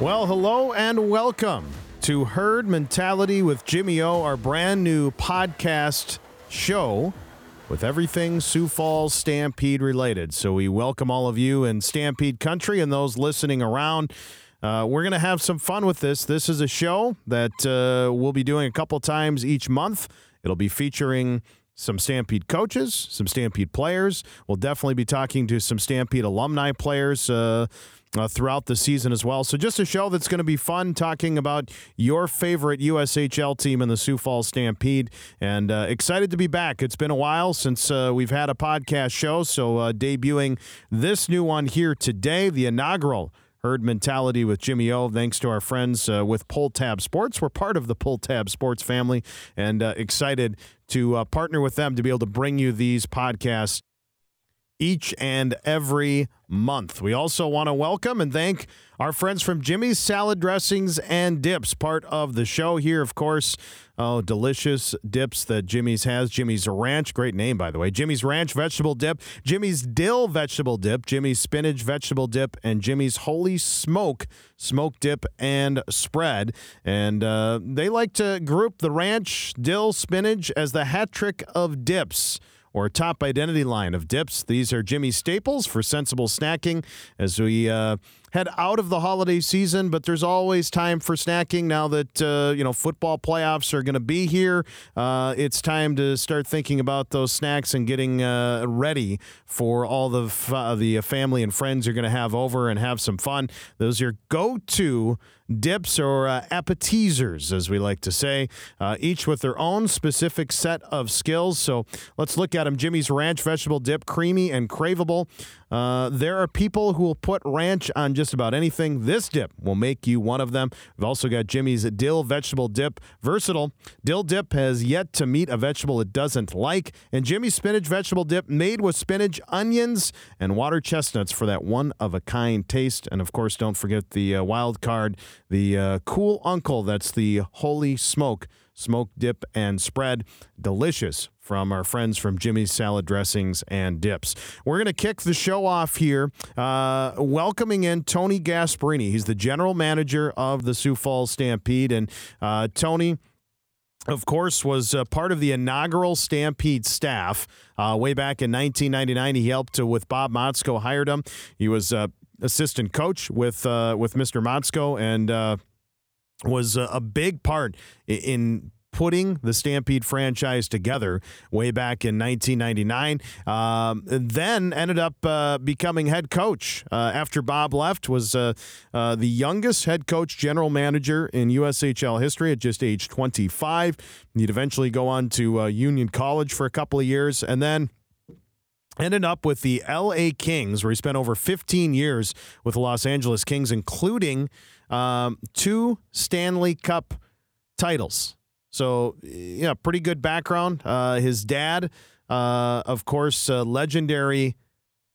Well, hello and welcome to Herd Mentality with Jimmy O, our brand new podcast show with everything Sioux Falls Stampede related. So we welcome all of you in Stampede country and those listening around. Uh, we're going to have some fun with this. This is a show that uh, we'll be doing a couple times each month. It'll be featuring some Stampede coaches, some Stampede players. We'll definitely be talking to some Stampede alumni players. Uh, uh, throughout the season as well. So, just a show that's going to be fun talking about your favorite USHL team in the Sioux Falls Stampede. And uh, excited to be back. It's been a while since uh, we've had a podcast show. So, uh, debuting this new one here today, the inaugural Herd Mentality with Jimmy O. Thanks to our friends uh, with Pull Tab Sports. We're part of the Pull Tab Sports family and uh, excited to uh, partner with them to be able to bring you these podcasts each and every month. We also want to welcome and thank our friends from Jimmy's Salad Dressings and Dips, part of the show here, of course. Oh, delicious dips that Jimmy's has. Jimmy's Ranch, great name, by the way. Jimmy's Ranch vegetable dip, Jimmy's Dill vegetable dip, Jimmy's Spinach vegetable dip, and Jimmy's Holy Smoke smoke dip and spread. And uh, they like to group the ranch, dill, spinach as the hat trick of dips or top identity line of dips. These are Jimmy's staples for sensible snacking as we uh, head out of the holiday season, but there's always time for snacking now that uh, you know football playoffs are going to be here. Uh, it's time to start thinking about those snacks and getting uh, ready for all the f- uh, the family and friends you're going to have over and have some fun. Those are your go-to dips or uh, appetizers, as we like to say, uh, each with their own specific set of skills. So let's look at them. Jimmy's Ranch Vegetable Dip, creamy and craveable. Uh, there are people who will put ranch on just about anything. This dip will make you one of them. We've also got Jimmy's Dill Vegetable Dip, versatile. Dill dip has yet to meet a vegetable it doesn't like. And Jimmy's Spinach Vegetable Dip, made with spinach, onions, and water chestnuts for that one of a kind taste. And of course, don't forget the uh, wild card, the uh, Cool Uncle. That's the Holy Smoke smoke dip and spread. Delicious from our friends from Jimmy's Salad Dressings and Dips. We're going to kick the show off here, uh, welcoming in Tony Gasparini. He's the general manager of the Sioux Falls Stampede. And uh, Tony, of course, was uh, part of the inaugural Stampede staff uh, way back in 1999. He helped uh, with Bob Motzko, hired him. He was uh, assistant coach with uh, with Mr. Motzko and uh, was a big part in putting the Stampede franchise together way back in 1999. Um, then ended up uh, becoming head coach uh, after Bob left. Was uh, uh the youngest head coach, general manager in USHL history at just age 25. He'd eventually go on to uh, Union College for a couple of years, and then ended up with the LA Kings, where he spent over 15 years with the Los Angeles Kings, including um, two Stanley Cup titles. So, yeah, pretty good background. Uh, his dad, uh, of course, uh, legendary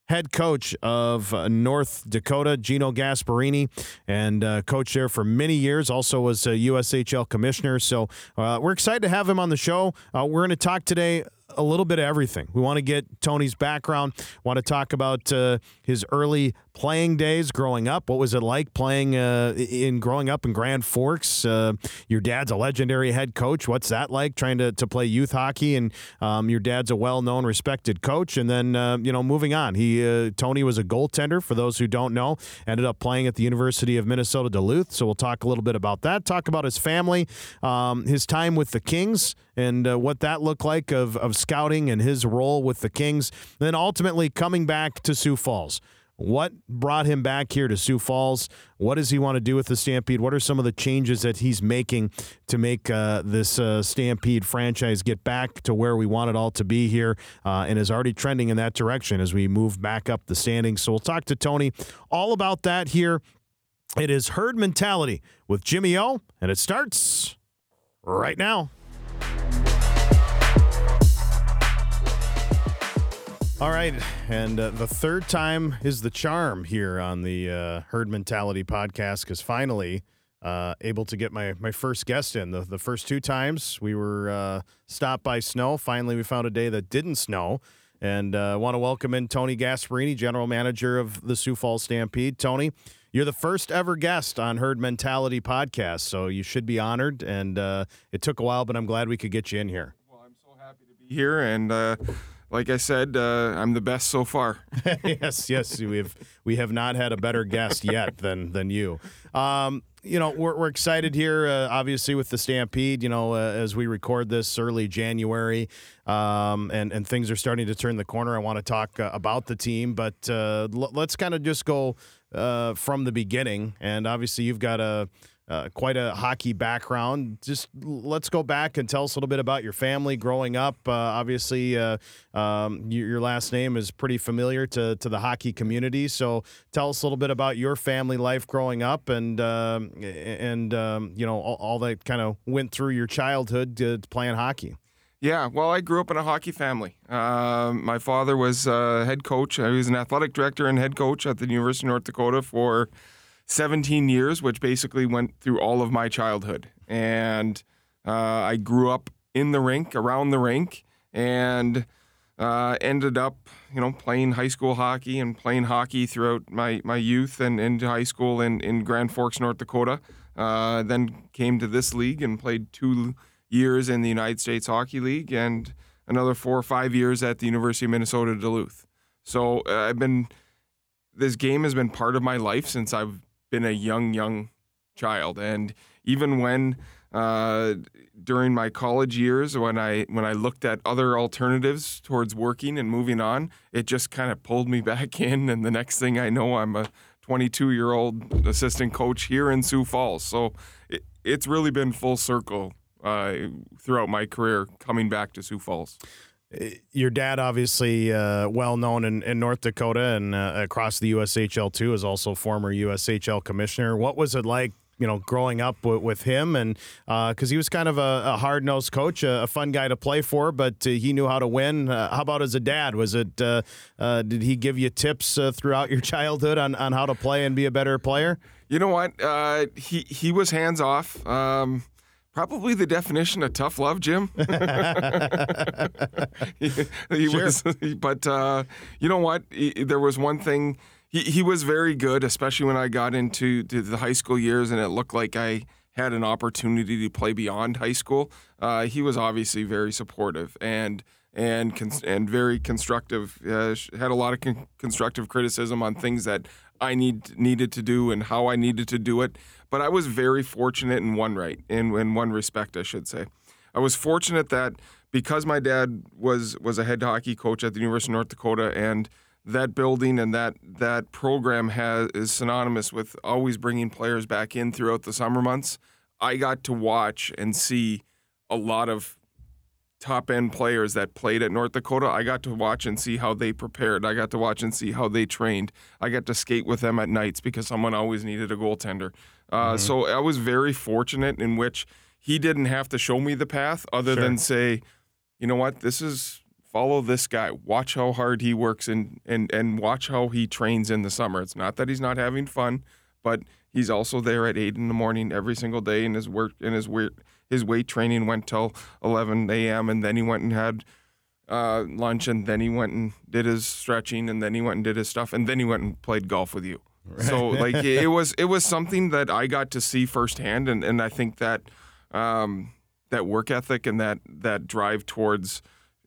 head coach of uh, North Dakota, Gino Gasparini, and uh, coach there for many years. Also was a USHL commissioner. So uh, we're excited to have him on the show. Uh, we're going to talk today a little bit of everything. We want to get Tony's background, want to talk about uh, his early playing days growing up. What was it like playing uh, in growing up in Grand Forks? Uh, your dad's a legendary head coach. What's that like trying to, to play youth hockey? And um, your dad's a well known, respected coach. And then uh, you know, moving on, he uh, Tony was a goaltender. For those who don't know, ended up playing at the University of Minnesota Duluth. So we'll talk a little bit about that. Talk about his family, um, his time with the Kings, and uh, what that looked like of of scouting and his role with the Kings. Then ultimately coming back to Sioux Falls. What brought him back here to Sioux Falls? What does he want to do with the Stampede? What are some of the changes that he's making to make uh, this uh, Stampede franchise get back to where we want it all to be here? Uh, and is already trending in that direction as we move back up the standings. So we'll talk to Tony all about that here. It is herd mentality with Jimmy O, and it starts right now. All right, and uh, the third time is the charm here on the uh, Herd Mentality podcast because finally uh, able to get my my first guest in. The the first two times we were uh, stopped by snow. Finally, we found a day that didn't snow, and uh, want to welcome in Tony Gasparini, general manager of the Sioux Falls Stampede. Tony, You're the first ever guest on Herd Mentality podcast, so you should be honored. And uh, it took a while, but I'm glad we could get you in here. Well, I'm so happy to be here, and like I said, uh, I'm the best so far. yes, yes, we have we have not had a better guest yet than than you. Um, you know, we're, we're excited here, uh, obviously, with the Stampede. You know, uh, as we record this early January, um, and and things are starting to turn the corner. I want to talk uh, about the team, but uh, l- let's kind of just go uh, from the beginning. And obviously, you've got a uh, quite a hockey background. Just let's go back and tell us a little bit about your family growing up. Uh, obviously, uh, um, your, your, last name is pretty familiar to, to the hockey community. So tell us a little bit about your family life growing up and um, and um, you know all, all that kind of went through your childhood to, to playing hockey. Yeah, well, I grew up in a hockey family. Uh, my father was uh, head coach. He was an athletic director and head coach at the University of North Dakota for 17 years, which basically went through all of my childhood. And uh, I grew up in the rink, around the rink, and uh, ended up, you know, playing high school hockey and playing hockey throughout my, my youth and into high school in, in Grand Forks, North Dakota. Uh, then came to this league and played two years in the United States Hockey League and another four or five years at the University of Minnesota Duluth. So uh, I've been, this game has been part of my life since I've been a young, young child. And even when uh, during my college years, when I when I looked at other alternatives towards working and moving on, it just kind of pulled me back in. And the next thing I know, I'm a 22 year old assistant coach here in Sioux Falls. So it, it's really been full circle uh, throughout my career coming back to Sioux Falls your dad, obviously uh, well known in, in, North Dakota and uh, across the USHL too, is also former USHL commissioner. What was it like, you know, growing up w- with him? And because uh, he was kind of a, a hard nosed coach, a, a, fun guy to play for, but uh, he knew how to win. Uh, how about as a dad? Was it? Uh, did he give you tips throughout your childhood on, on how to play and be a better player? You know what? he he was hands off. Um, Probably the definition of tough love, Jim. he, he sure. was, but uh, you know what? He, there was one thing. He he was very good, especially when I got into the high school years, and it looked like I had an opportunity to play beyond high school. Uh, he was obviously very supportive and and and very constructive. Uh, had a lot of con- constructive criticism on things that I need needed to do and how I needed to do it. But I was very fortunate in one right, in in one respect, I should say. I was fortunate that because my dad was was a head hockey coach at the University of North Dakota and that building and that that program has is synonymous with always bringing players back in throughout the summer months. I got to watch and see a lot of top end players that played at North Dakota. I got to watch and see how they prepared. I got to watch and see how they trained. I got to skate with them at nights because someone always needed a goaltender. Uh, mm-hmm. So I was very fortunate in which he didn't have to show me the path other sure. than say, you know what, this is follow this guy. Watch how hard he works and and and watch how he trains in the summer. It's not that he's not having fun, but he's also there at eight in the morning every single day, and his work and his weird his weight training went till 11 a.m. and then he went and had uh, lunch and then he went and did his stretching and then he went and did his stuff and then he went and played golf with you. Right. So like it was it was something that I got to see firsthand and, and I think that um, that work ethic and that that drive towards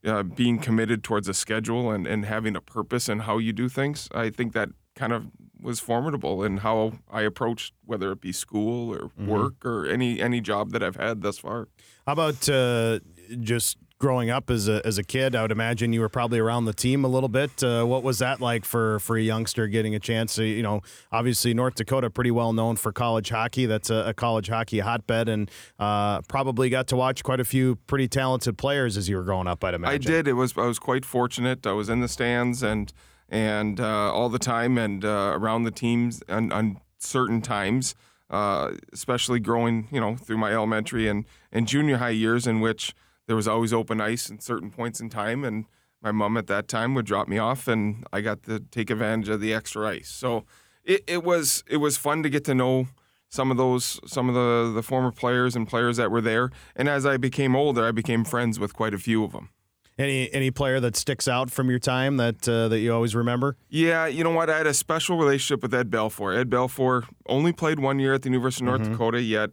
uh, being committed towards a schedule and, and having a purpose and how you do things, I think that kind of was formidable in how I approached whether it be school or mm-hmm. work or any any job that I've had thus far. How about uh, just growing up as a as a kid? I would imagine you were probably around the team a little bit. Uh, what was that like for for a youngster getting a chance? To, you know, obviously North Dakota pretty well known for college hockey. That's a, a college hockey hotbed, and uh, probably got to watch quite a few pretty talented players as you were growing up. I'd imagine. I did. It was I was quite fortunate. I was in the stands and and uh, all the time and uh, around the teams on, on certain times, uh, especially growing, you know, through my elementary and, and junior high years in which there was always open ice in certain points in time. And my mom at that time would drop me off and I got to take advantage of the extra ice. So it, it was it was fun to get to know some of those some of the, the former players and players that were there. And as I became older, I became friends with quite a few of them. Any any player that sticks out from your time that uh, that you always remember? Yeah, you know what? I had a special relationship with Ed Belfour. Ed Belfour only played one year at the University of North Mm-hmm. Dakota, yet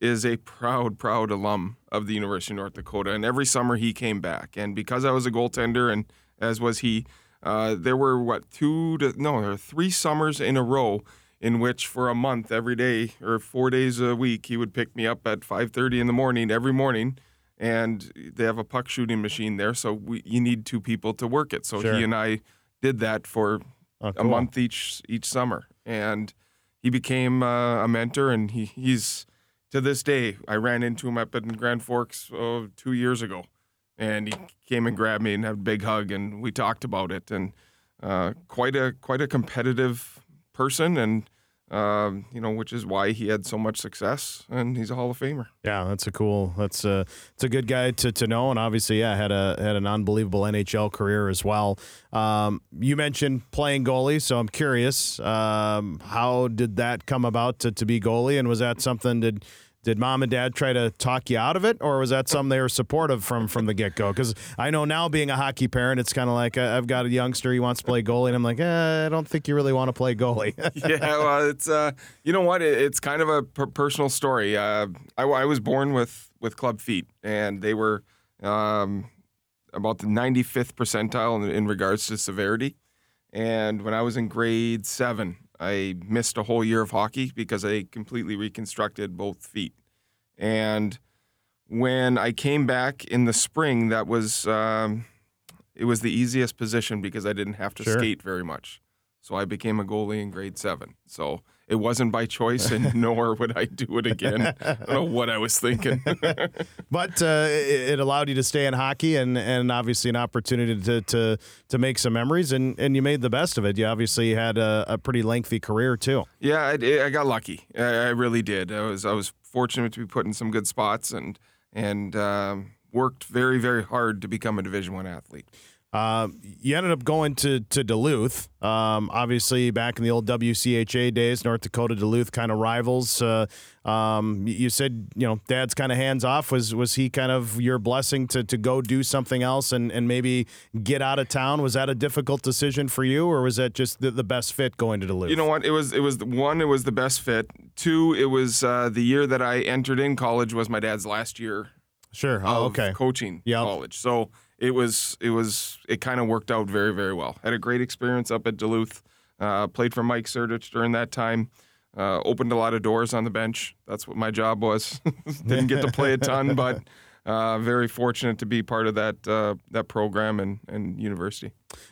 is a proud, proud alum of the University of North Dakota. And every summer he came back. And because I was a goaltender, and as was he, uh, there were what two to no, there were three summers in a row in which for a month every day or four days a week he would pick me up at 5:30 in the morning every morning and they have a puck shooting machine there so we, you need two people to work it so Sure. he and I did that for Oh, a month each each summer, and he became uh, a mentor. And he, he's to this day. I ran into him up in Grand Forks oh, two years ago, and he came and grabbed me and had a big hug, and we talked about it. And uh, quite a quite a competitive person, and um, you know, which is why he had so much success, and he's a Hall of Famer. Yeah, that's a cool. That's a it's a good guy to, to know, and obviously, yeah, had a had an unbelievable NHL career as well. Um, you mentioned playing goalie, so I'm curious, um, how did that come about to, to be goalie, and was that something did did mom and dad try to talk you out of it, or was that something they were supportive from from the get go? Because I know now, being a hockey parent, it's kind of like uh, I've got a youngster he wants to play goalie, and I'm like, eh, I don't think you really want to play goalie. yeah, well, it's uh, you know what? It, it's kind of a per- personal story. Uh, I, I was born with with club feet, and they were um, about the 95th percentile in, in regards to severity. And when I was in grade seven, I missed a whole year of hockey because I completely reconstructed both feet. And when I came back in the spring, that was um, it was the easiest position because I didn't have to Sure. skate very much. So I became a goalie in grade seven. So it wasn't by choice, and nor would I do it again. I don't know what I was thinking. But uh, it, allowed you to stay in hockey, and, and obviously an opportunity to, to to make some memories, and, and you made the best of it. You obviously had a, a pretty lengthy career too. yeah, I, I got lucky. I, I really did. I was I was fortunate to be put in some good spots, and and um, worked very very hard to become a Division One athlete. Uh, you ended up going to to Duluth. Um, obviously, back in the old WCHA days, North Dakota Duluth kind of rivals. Uh, um, you said you know Dad's kind of hands off. Was was he kind of your blessing to to go do something else and and maybe get out of town? Was that a difficult decision for you, or was that just the, the best fit going to Duluth? You know what? It was it was one. It was the best fit. Two. It was uh, the year that I entered in college was my dad's last year sure. of Oh, okay. coaching Yep. college. So it was it was it kind of worked out very very well. Had a great experience up at Duluth. Uh, played for Mike Sertich during that time. Uh, opened a lot of doors on the bench. That's what my job was. Didn't get to play a ton, but uh, very fortunate to be part of that uh, that program and, and university.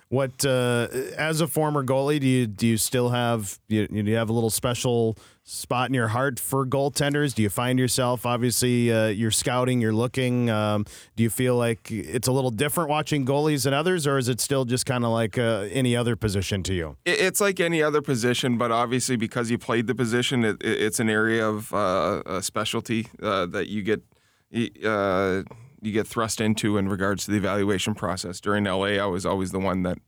What uh, as a former goalie, do you do you still have you, you have a little special spot in your heart for goaltenders? Do you find yourself obviously uh, you're scouting, you're looking? Um, do you feel like it's a little different watching goalies than others, or is it still just kind of like uh, any other position to you? It's like any other position, but obviously because you played the position, it, it- it's an area of uh, specialty uh, that you get uh, you get thrust into in regards to the evaluation process. During LA, I was always the one that,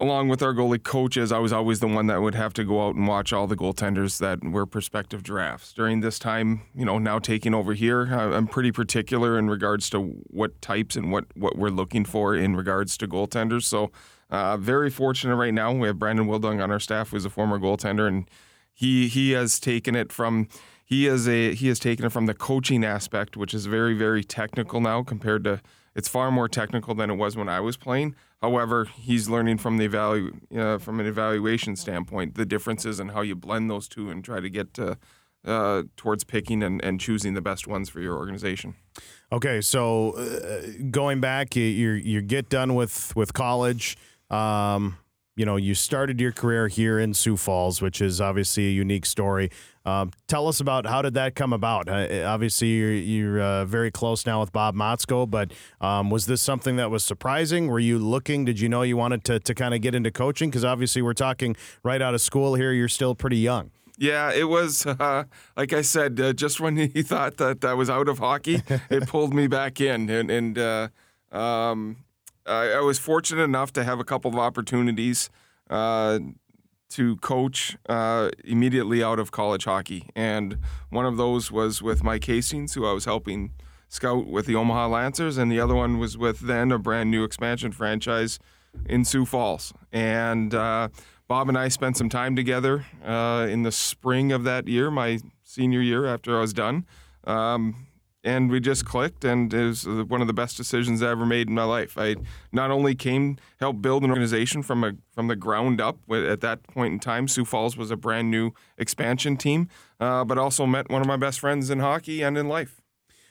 along with our goalie coaches, I was always the one that would have to go out and watch all the goaltenders that were prospective drafts. During this time, you know, now taking over here, I'm pretty particular in regards to what types and what what we're looking for in regards to goaltenders. So. Uh, very fortunate right now. We have Brandon Wildung on our staff, who's a former goaltender, and he he has taken it from he is a he has taken it from the coaching aspect, which is very very technical now compared to it's far more technical than it was when I was playing. However, he's learning from the evalu uh, from an evaluation standpoint the differences and how you blend those two and try to get to, uh, towards picking and, and choosing the best ones for your organization. Okay, so uh, going back, you you you get done with with college. Um, you know, you started your career here in Sioux Falls, which is obviously a unique story. Um, tell us about how did that come about? Uh, obviously, you're, you're uh, very close now with Bob Motzko, but um, was this something that was surprising? Were you looking? Did you know you wanted to to kind of get into coaching? Because obviously, we're talking right out of school here. You're still pretty young. Yeah, it was uh, like I said. Uh, just when he thought that I was out of hockey, it pulled me back in, and and uh, um, I, was fortunate enough to have a couple of opportunities uh, to coach uh, immediately out of college hockey, and one of those was with Mike Hastings, who I was helping scout with the Omaha Lancers, and the other one was with then a brand new expansion franchise in Sioux Falls. And uh, Bob and I spent some time together uh, in the spring of that year, my senior year after I was done. Um, and we just clicked, and it was one of the best decisions I ever made in my life. I not only came help build an organization from a from the ground up. At that point in time, Sioux Falls was a brand new expansion team, uh, but also met one of my best friends in hockey and in life.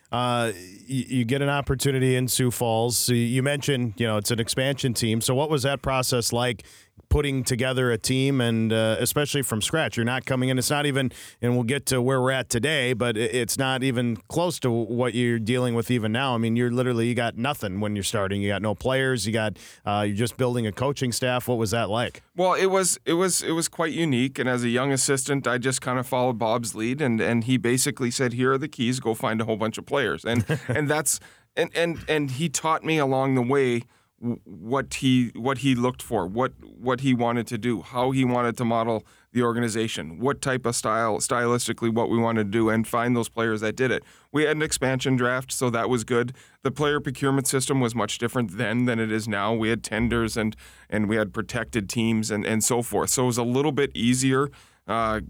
Uh, you, you, get an opportunity in Sioux Falls. You mentioned, you know, it's an expansion team. So, what was that process like putting together a team and uh, especially from scratch. You're not coming in. It's not even, and we'll get to where we're at today, but it's not even close to what you're dealing with even now. I mean, you're literally you got nothing when you're starting. You got no players. You got uh, you're just building a coaching staff. What was that like? Well, it was it was it was quite unique. And as a young assistant, I just kind of followed Bob's lead, and and he basically said, "Here are the keys. Go find a whole bunch of players." And and that's and and and he taught me along the way what he what he looked for, what what he wanted to do, how he wanted to model the organization, what type of style stylistically what we wanted to do, and find those players that did it. We had an expansion draft, so that was good. The player procurement system was much different then than it is now. We had tenders and and we had protected teams and and so forth. So it was a little bit easier, uh,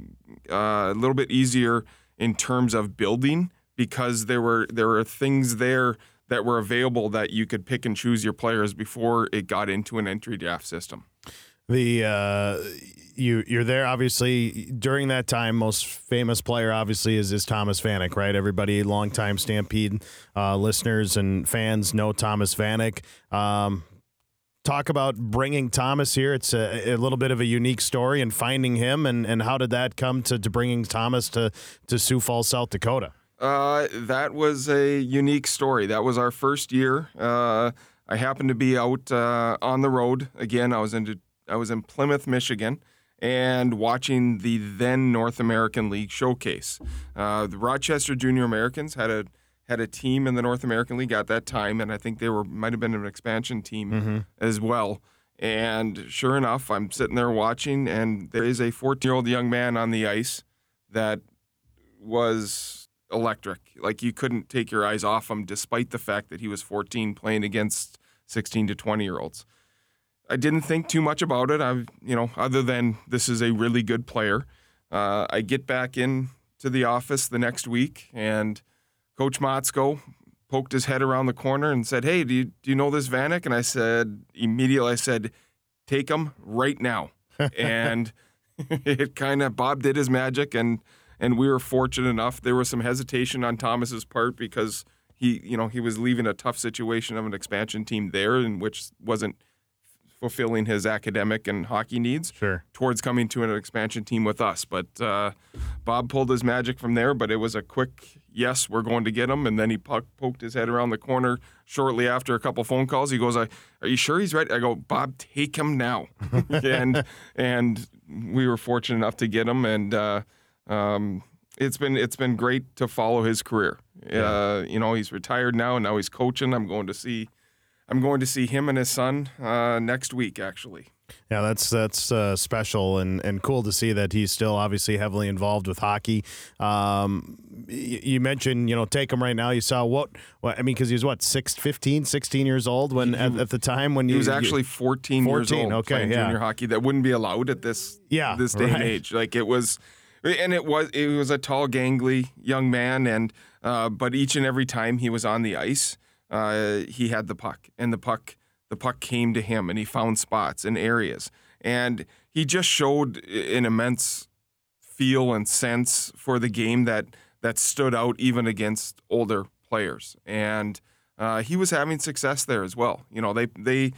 uh, a little bit easier in terms of building because there were there were things there that were available that you could pick and choose your players before it got into an entry draft system. The uh, you you're there obviously during that time. Most famous player obviously is is Thomas Vanek, right? Everybody, longtime Stampede uh, listeners and fans know Thomas Vanek. Um, talk about bringing Thomas here. It's a, a, little bit of a unique story and finding him, and, and how did that come to, to bringing Thomas to, to Sioux Falls, South Dakota? Uh, that was a unique story. That was our first year. Uh, I happened to be out uh, on the road again. I was in I was in Plymouth, Michigan, and watching the then North American League showcase. Uh, the Rochester Junior Americans had a had a team in the North American League at that time, and I think they were might have been an expansion team mm-hmm. as well. And sure enough, I'm sitting there watching, and there is a 14 year old young man on the ice that was electric. Like you couldn't take your eyes off him, despite the fact that he was 14 playing against 16 to 20 year olds. I didn't think too much about it. I, you know, other than this is a really good player. Uh, I get back in to the office the next week, and Coach Motzko poked his head around the corner and said, "Hey, do you do you know this Vanek?" And I said immediately, I said, "Take him right now." and it kind of Bob did his magic and and we were fortunate enough. There was some hesitation on Thomas's part because he, you know, he was leaving a tough situation of an expansion team there, in which wasn't fulfilling his academic and hockey needs. Sure. Towards coming to an expansion team with us, but uh, Bob pulled his magic from there. But it was a quick yes, we're going to get him, and then he poked his head around the corner shortly after a couple phone calls. He goes, "I "Are you sure he's right?" I go, "Bob, take him now," and and we were fortunate enough to get him, and. Uh, um, it's been it's been great to follow his career. Yeah. Uh, you know, he's retired now, and now he's coaching. I'm going to see, I'm going to see him and his son uh, next week, actually. Yeah, that's that's uh, special and, and cool to see that he's still obviously heavily involved with hockey. Um, you, you mentioned, you know, take him right now. You saw what, what I mean, because he was what, six, 15, 16 years old when he, at, at, the time when he you, was actually 14, 14 years old okay, playing yeah. junior hockey. That wouldn't be allowed at this yeah, this day right. and age. Like it was and it was it was a tall, gangly young man, and uh, but each and every time he was on the ice, uh, he had the puck, and the puck the puck came to him, and he found spots and areas, and he just showed an immense feel and sense for the game that that stood out even against older players, and uh, he was having success there as well. You know, they they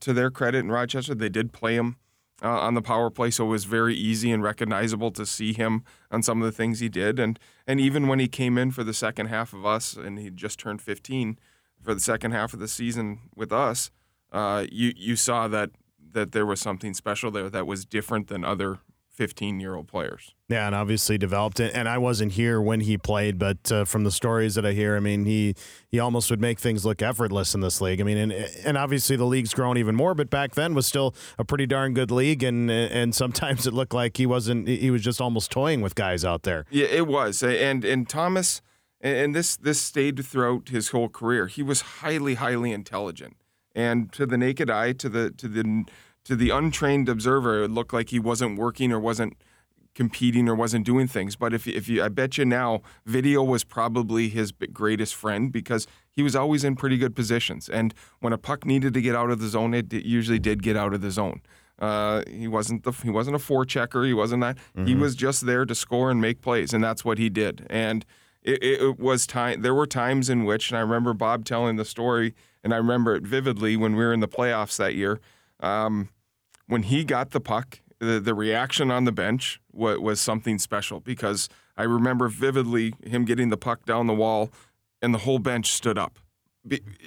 to their credit in Rochester, they did play him uh, on the power play, so it was very easy and recognizable to see him on some of the things he did. And and even when he came in for the second half of us, and he just turned 15 for the second half of the season with us, uh, you you saw that that there was something special there that was different than other 15 year old players. Yeah, and obviously developed it. And I wasn't here when he played, but uh, from the stories that I hear, I mean, he he almost would make things look effortless in this league. I mean, and and obviously the league's grown even more, but back then was still a pretty darn good league, and and sometimes it looked like he wasn't. He was just almost toying with guys out there. Yeah, it was. And and Thomas and, and this this stayed throughout his whole career. He was highly highly intelligent, and to the naked eye, to the to the to the untrained observer, it looked like he wasn't working or wasn't competing or wasn't doing things. But if if you, I bet you now, video was probably his greatest friend because he was always in pretty good positions. And when a puck needed to get out of the zone, it usually did get out of the zone. Uh, he wasn't the he wasn't a forechecker. He wasn't that. Mm-hmm. He was just there to score and make plays, and that's what he did. And it, it, was time. There were times in which, and I remember Bob telling the story, and I remember it vividly when we were in the playoffs that year. Um, when he got the puck the, the reaction on the bench was, was something special because I remember vividly him getting the puck down the wall and the whole bench stood up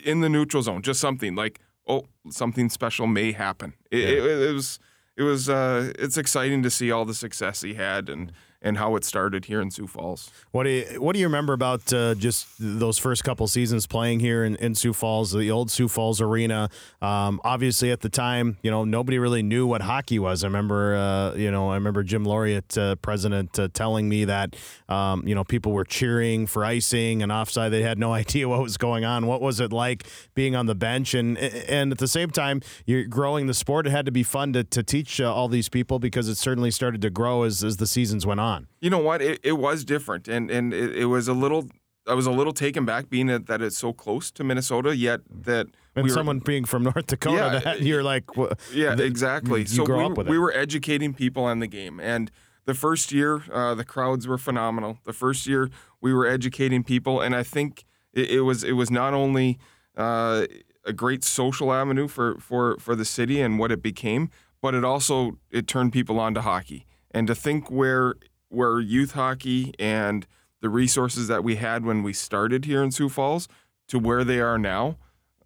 in the neutral zone. Just something like, oh, something special may happen. It, yeah. it, it was it was uh, it's exciting to see all the success he had and and how it started here in Sioux Falls. What do you What do you remember about uh, just those first couple seasons playing here in, in Sioux Falls, the old Sioux Falls arena? Um, obviously, at the time, you know, nobody really knew what hockey was. I remember, uh, you know, I remember Jim Laureate, uh, president, uh, telling me that, um, you know, people were cheering for icing and offside. They had no idea what was going on. What was it like being on the bench? And and at the same time, you're growing the sport. It had to be fun to, to teach uh, all these people because it certainly started to grow as, as the seasons went on on? You know what? It, it was different, and and it, it, was a little. I was a little taken back, being that, that it's so close to Minnesota, yet that and we someone being from North Dakota, yeah, that you're like, well, yeah, the, exactly. You so we, we were educating people on the game, and the first year, uh, the crowds were phenomenal. The first year, we were educating people, and I think it, it was it was not only uh, a great social avenue for, for for the city and what it became, but it also it turned people on to hockey. And to think where where youth hockey and the resources that we had when we started here in Sioux Falls to where they are now,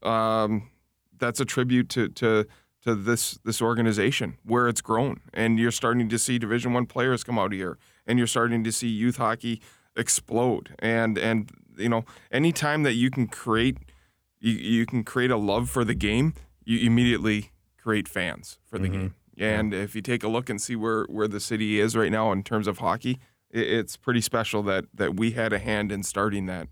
um, that's a tribute to, to to this this organization where it's grown, and you're starting to see Division One players come out here, and you're starting to see youth hockey explode, and and you know anytime that you can create you, you can create a love for the game, you immediately create fans for the mm-hmm. game. And if you take a look and see where, where the city is right now in terms of hockey, it, it's pretty special that that we had a hand in starting that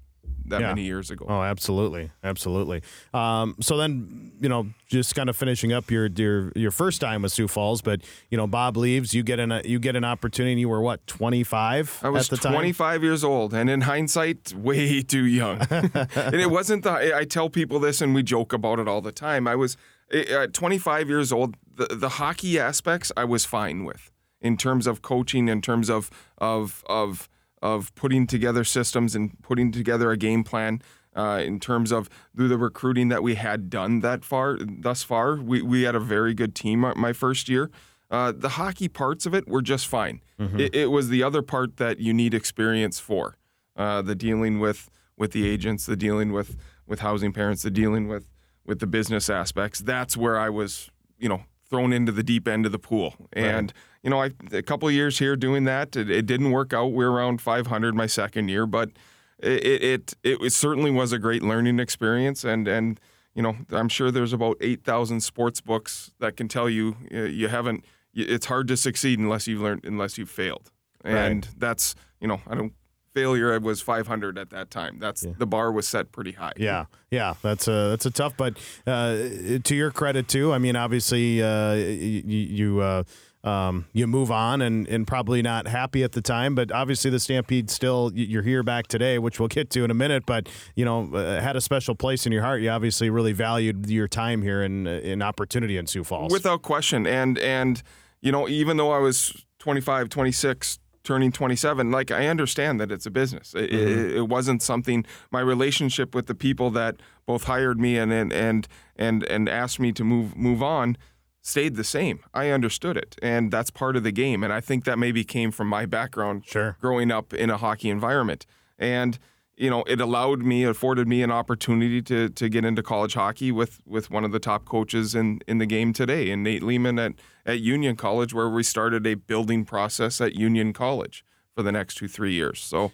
that yeah. many years ago. Oh, absolutely, absolutely. Um, so then, you know, just kind of finishing up your your your first time with Sioux Falls, but you know, Bob leaves. You get an you get an opportunity. You were what twenty five? I was twenty five years old, and in hindsight, way too young. and it wasn't the. I tell people this, and we joke about it all the time. I was at 25 years old, the, the hockey aspects I was fine with in terms of coaching, in terms of of of of putting together systems and putting together a game plan. Uh, in terms of through the recruiting that we had done that far thus far, we, we had a very good team my first year. Uh, the hockey parts of it were just fine. Mm-hmm. It, it, was the other part that you need experience for. Uh, the dealing with with the agents, the dealing with with housing parents, the dealing with with the business aspects, that's where I was, you know, thrown into the deep end of the pool. And, right. you know, I, a couple of years here doing that, it, it, didn't work out. We are around 500 my second year, but it, it, it, it certainly was a great learning experience. And, and, you know, I'm sure there's about 8,000 sports books that can tell you you haven't, it's hard to succeed unless you've learned, unless you've failed. And right. that's, you know, I don't failure was 500 at that time. That's yeah. the bar was set pretty high. Yeah, yeah, that's a that's a tough. But uh, to your credit too, I mean, obviously uh, you. you uh, um, you move on and, and probably not happy at the time, but obviously the Stampede still you're here back today, which we'll get to in a minute. But you know, uh, had a special place in your heart. You obviously really valued your time here and in opportunity in Sioux Falls, without question. And and you know, even though I was 25, 26, turning 27 like i understand that it's a business it, mm-hmm. it, it, wasn't something my relationship with the people that both hired me and and and and, and asked me to move move on stayed the same i understood it and that's part of the game and i think that maybe came from my background sure. growing up in a hockey environment and you know, it allowed me, afforded me an opportunity to to get into college hockey with with one of the top coaches in in the game today, and Nate Leaman at at Union College, where we started a building process at Union College for the next two three years. So.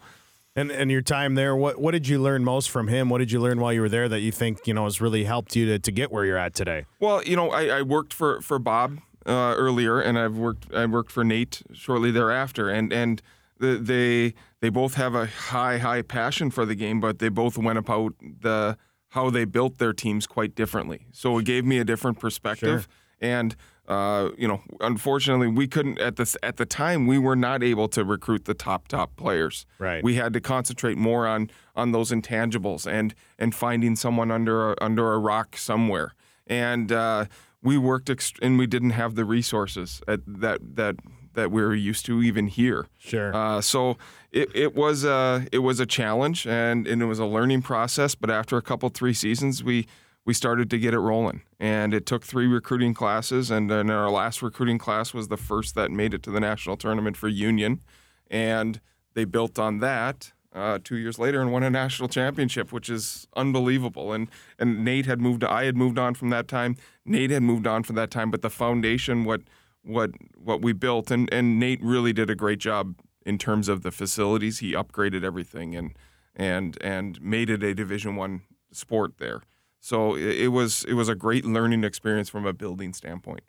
And and your time there, what what did you learn most from him? What did you learn while you were there that you think you know has really helped you to, to get where you're at today? Well, you know, I, I worked for for Bob uh, earlier, and I've worked I worked for Nate shortly thereafter, and and the, they they both have a high high passion for the game, but they both went about the how they built their teams quite differently. So it gave me a different perspective. Sure. And uh, you know, unfortunately, we couldn't at this at the time we were not able to recruit the top top players. Right. We had to concentrate more on on those intangibles and and finding someone under a, under a rock somewhere. And uh, we worked ext- and we didn't have the resources at that that that we were used to even here. Sure. Uh, so it, it was a it was a challenge and, and it was a learning process. But after a couple three seasons, we we started to get it rolling. And it took three recruiting classes, and then our last recruiting class was the first that made it to the national tournament for Union, and they built on that. Uh, two years later, and won a national championship, which is unbelievable. And and Nate had moved. I had moved on from that time. Nate had moved on from that time. But the foundation, what what what we built, and and Nate really did a great job in terms of the facilities. He upgraded everything and and and made it a Division One sport there. So it, it was it was a great learning experience from a building standpoint.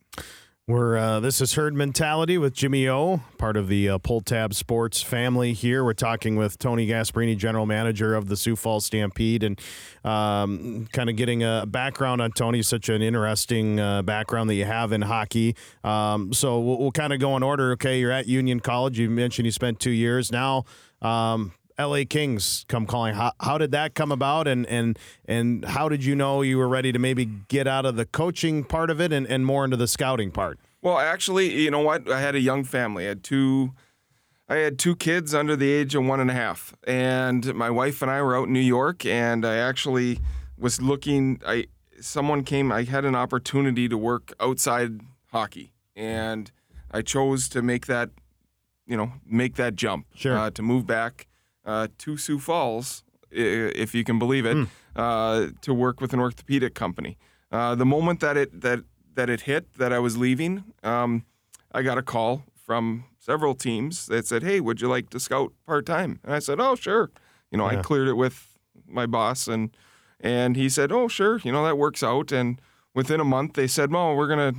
We're uh, this is herd mentality with Jimmy O, part of the uh, Pull Tab Sports family. Here, we're talking with Tony Gasparini, general manager of the Sioux Falls Stampede, and um, kind of getting a background on Tony. Such an interesting uh, background that you have in hockey. Um, so we'll, we'll kind of go in order. Okay, you're at Union College. You mentioned you spent two years now. Um, LA Kings come calling. How, how did that come about, and and and how did you know you were ready to maybe get out of the coaching part of it and, and more into the scouting part? Well, actually, you know what? I had a young family. I had two. I had two kids under the age of one and a half, and my wife and I were out in New York, and I actually was looking. I someone came. I had an opportunity to work outside hockey, and I chose to make that, you know, make that jump. Sure. Uh, to move back uh, to Sioux Falls, if you can believe it, uh, to work with an orthopedic company. Uh, the moment that it that that it hit that I was leaving, um, I got a call from several teams that said, "Hey, would you like to scout part time?" And I said, "Oh, sure." You know, Yeah. I cleared it with my boss, and and he said, "Oh, sure." You know, that works out. And within a month, they said, "Well, we're gonna."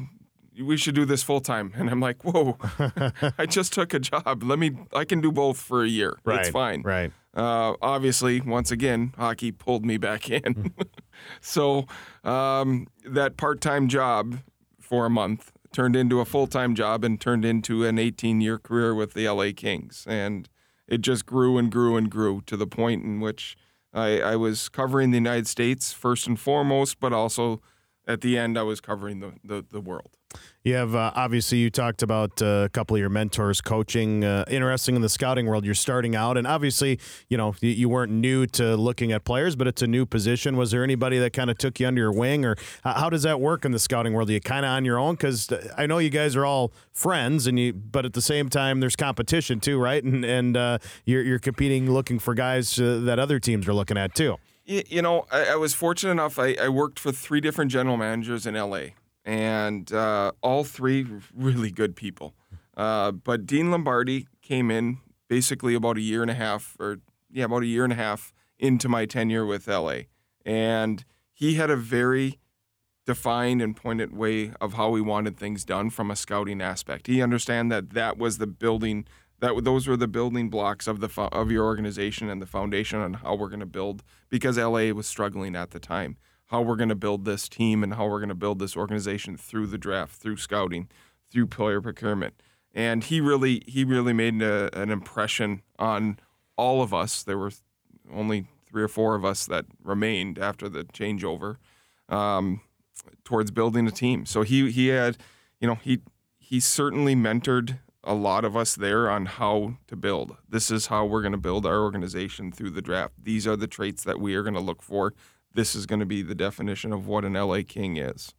We should do this full time, and I'm like, "Whoa! I just took a job. Let me. I can do both for a year. It's fine." Right. Uh, obviously, once again, hockey pulled me back in. so um, that part time job for a month turned into a full time job and turned into an 18 year career with the LA Kings. And it just grew and grew and grew to the point in which I, I was covering the United States first and foremost, but also at the end, I was covering the, the, the world. You have uh, obviously you talked about uh, a couple of your mentors coaching. Uh, interesting in the scouting world, you're starting out, and obviously you know you, you weren't new to looking at players, but it's a new position. Was there anybody that kind of took you under your wing, or how, does that work in the scouting world? Are you kind of on your own? Because I know you guys are all friends, and you, but at the same time, there's competition too, right? And and uh, you're you're competing, looking for guys uh, that other teams are looking at too. Y- You know, I, I was fortunate enough. I, I worked for three different general managers in LA, and uh, all three really good people. Uh, but Dean Lombardi came in basically about a year and a half, or yeah, about a year and a half into my tenure with LA, and he had a very defined and pointed way of how he wanted things done from a scouting aspect. He understand that that was the building that those were the building blocks of the of your organization and the foundation on how we're going to build because LA was struggling at the time. How we're going to build this team and how we're going to build this organization through the draft, through scouting, through player procurement. And he really he really made a, an impression on all of us. There were only three or four of us that remained after the changeover um, towards building a team. So he he had, you know, he he certainly mentored a lot of us there on how to build. This is how we're going to build our organization through the draft. These are the traits that we are going to look for. This is going to be the definition of what an LA King is.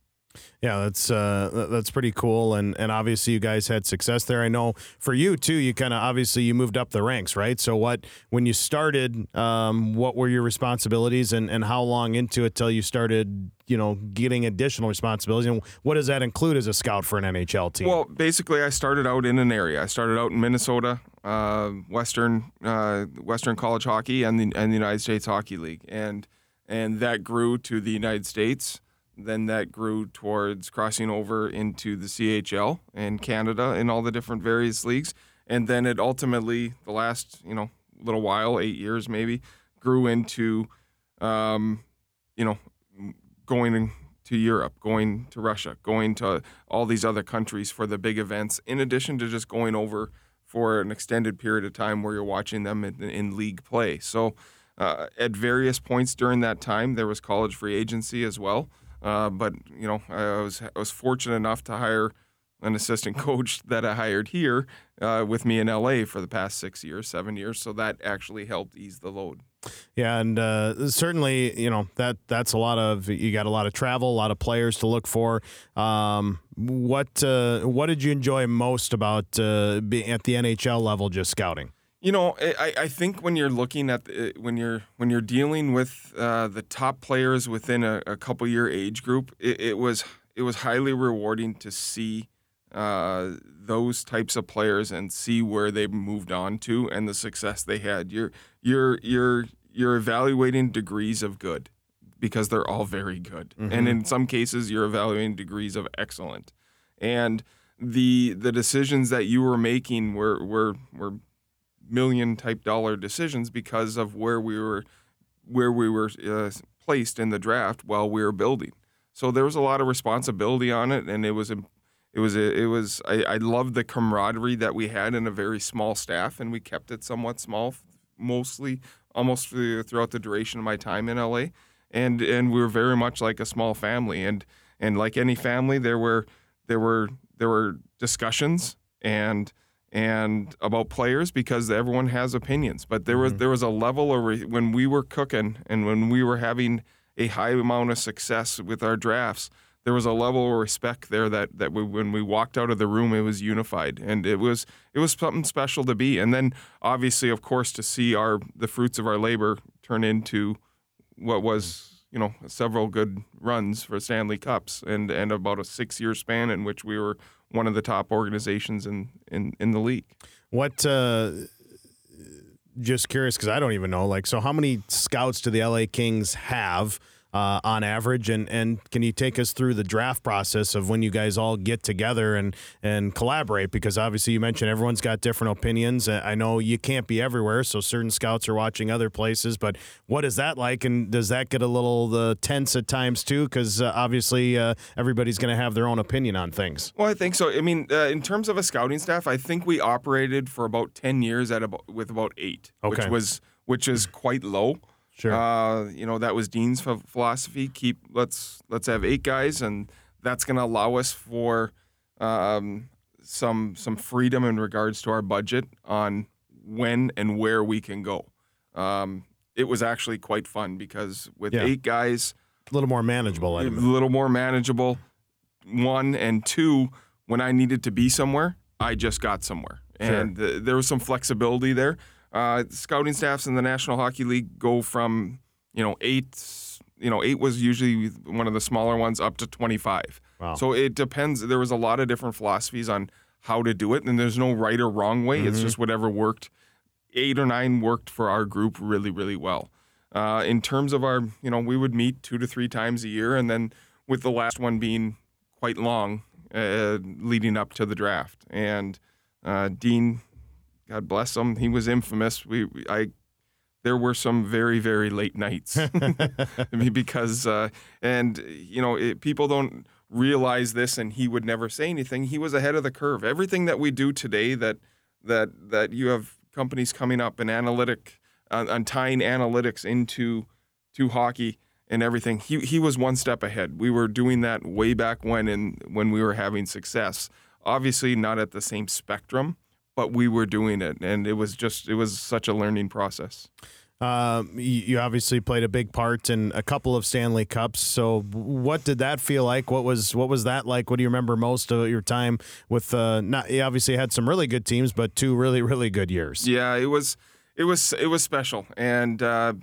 Yeah, that's uh, that's pretty cool, and and obviously you guys had success there. I know for you too. You kind of obviously you moved up the ranks, right? So what when you started, um, what were your responsibilities, and and how long into it till you started, you know, getting additional responsibilities, and what does that include as a scout for an NHL team? Well, basically, I started out in an area. I started out in Minnesota, uh, Western uh, Western College Hockey, and the and the United States Hockey League, and and that grew to the United States. Then that grew towards crossing over into the CHL and Canada and all the different various leagues. and then it ultimately the last you know little while, eight years maybe, grew into, um, you know, going to Europe, going to Russia, going to all these other countries for the big events, in addition to just going over for an extended period of time where you're watching them in, in league play. So, uh, at various points during that time, there was college free agency as well. Uh, but you know, I was I was fortunate enough to hire an assistant coach that I hired here uh, with me in LA for the past six years, seven years. So that actually helped ease the load. Yeah, and uh, certainly, you know that that's a lot of you got a lot of travel, a lot of players to look for. Um, what uh, what did you enjoy most about uh, being at the NHL level, just scouting? You know, I, I think when you're looking at the, when you're when you're dealing with uh, the top players within a, a couple year age group, it, it was it was highly rewarding to see uh, those types of players and see where they moved on to and the success they had. You're you're you're you're evaluating degrees of good because they're all very good, mm-hmm. and in some cases you're evaluating degrees of excellent. And the the decisions that you were making were were were million type dollar decisions because of where we were where we were uh, placed in the draft while we were building. So there was a lot of responsibility on it, and it was a, it was a, it was I, I loved the camaraderie that we had in a very small staff, and we kept it somewhat small, mostly almost throughout the duration of my time in LA, and and we were very much like a small family, and and like any family, there were there were there were discussions and and about players because everyone has opinions, but there was mm-hmm. there was a level of when we were cooking and when we were having a high amount of success with our drafts there was a level of respect there that that we, when we walked out of the room, it was unified, and it was it was something special to be. And then, obviously, of course, to see our the fruits of our labor turn into what was you know several good runs for Stanley Cups, and and about a six year span in which we were one of the top organizations in in, in the league. What? Uh just curious because I don't even know. Like, so how many scouts do the LA Kings have? Uh, on average? And and can you take us through the draft process of when you guys all get together and and collaborate? Because obviously you mentioned everyone's got different opinions. I know you can't be everywhere, so certain scouts are watching other places. But what is that like? And does that get a little uh, tense at times too? Because uh, obviously uh, everybody's going to have their own opinion on things. Well, I think so. I mean, uh, in terms of a scouting staff, I think we operated for about ten years at about with about eight, okay. which was which is quite low. Sure. Uh, you know that was Dean's philosophy. Keep let's let's have eight guys, and that's going to allow us for um, some some freedom in regards to our budget on when and where we can go. Um, it was actually quite fun because with yeah. eight guys, a little more manageable. A little more manageable. One and two, when I needed to be somewhere, I just got somewhere, sure. and th- there was some flexibility there. Uh, scouting staffs in the National Hockey League go from you know eight. You know, eight was usually one of the smaller ones, up to twenty-five. Wow. So it depends. There was a lot of different philosophies on how to do it, and there's no right or wrong way. Mm-hmm. It's just whatever worked. Eight or nine worked for our group really, really well. Uh, in terms of our, you know, we would meet two to three times a year, and then with the last one being quite long, uh, leading up to the draft. And uh, Dean God bless him. He was infamous. We, I, there were some very, very late nights because, uh, and you know, it, people don't realize this, and he would never say anything. He was ahead of the curve. Everything that we do today, that that that you have companies coming up and analytic, uh, and tying analytics into to hockey and everything. He he was one step ahead. We were doing that way back when, and when we were having success. Obviously, not at the same spectrum but we were doing it, and it was just it was such a learning process. Uh, you obviously played a big part in a couple of Stanley Cups. So, what did that feel like? What was what was that like? What do you remember most of your time with? Uh, not you obviously had some really good teams, but two really really good years. Yeah, it was it was it was special, and uh,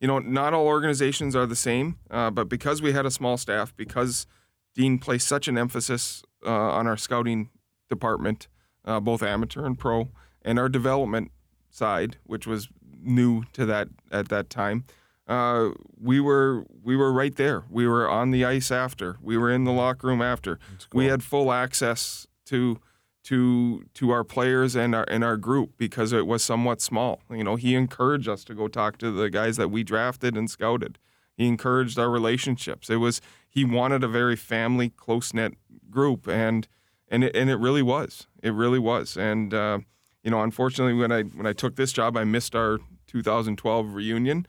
you know, not all organizations are the same. Uh, but because we had a small staff, because Dean placed such an emphasis uh, on our scouting department, uh, both amateur and pro, and our development side, which was new to that at that time. Uh, we were we were right there. We were on the ice after. We were in the locker room after. Cool. We had full access to to to our players and our and our group because it was somewhat small. You know, he encouraged us to go talk to the guys that we drafted and scouted. He encouraged our relationships. It was he wanted a very family, close knit group, and and it, and it really was. It really was. And uh, you know, unfortunately, when I when I took this job, I missed our 2012 reunion,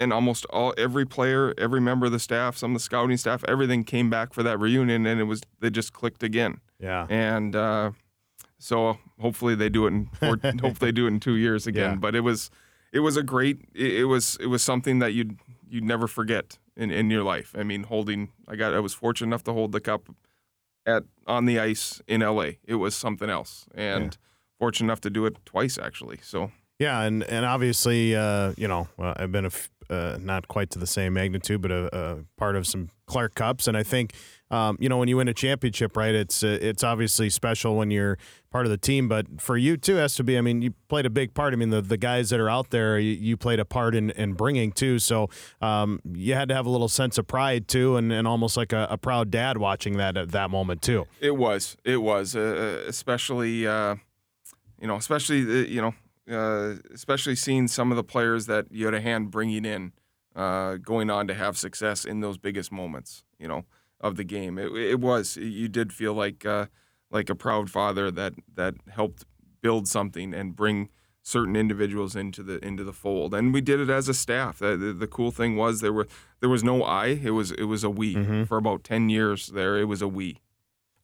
and almost all every player, every member of the staff, some of the scouting staff, everything came back for that reunion, and it was they just clicked again. Yeah. And uh, so hopefully they do it in or hopefully they do it in two years again. Yeah. But it was it was a great it, it was it was something that you'd you'd never forget in, in your life. I mean, holding I got I was fortunate enough to hold the cup at on the ice in LA. It was something else, and fortunate enough to do it twice actually. So Yeah, and and obviously, uh, you know, I've been a f- uh, not quite to the same magnitude, but a, a part of some Clark Cups, and I think, um, you know, when you win a championship, right? It's uh, it's obviously special when you're part of the team, but for you too, has to be. I mean, you played a big part. I mean, the the guys that are out there, you, you played a part in, in bringing too. So um, you had to have a little sense of pride too, and, and almost like a, a proud dad watching that at that moment too. It was. It was. Uh, especially, uh, you know, especially you know, uh, especially seeing some of the players that you had a hand bringing in, uh, going on to have success in those biggest moments, you know, of the game. It, it was. You did feel like uh, like a proud father that that helped build something and bring certain individuals into the into the fold. And we did it as a staff. The, the, the cool thing was there were there was no I. It was it was a we for about ten years. There, it was a we.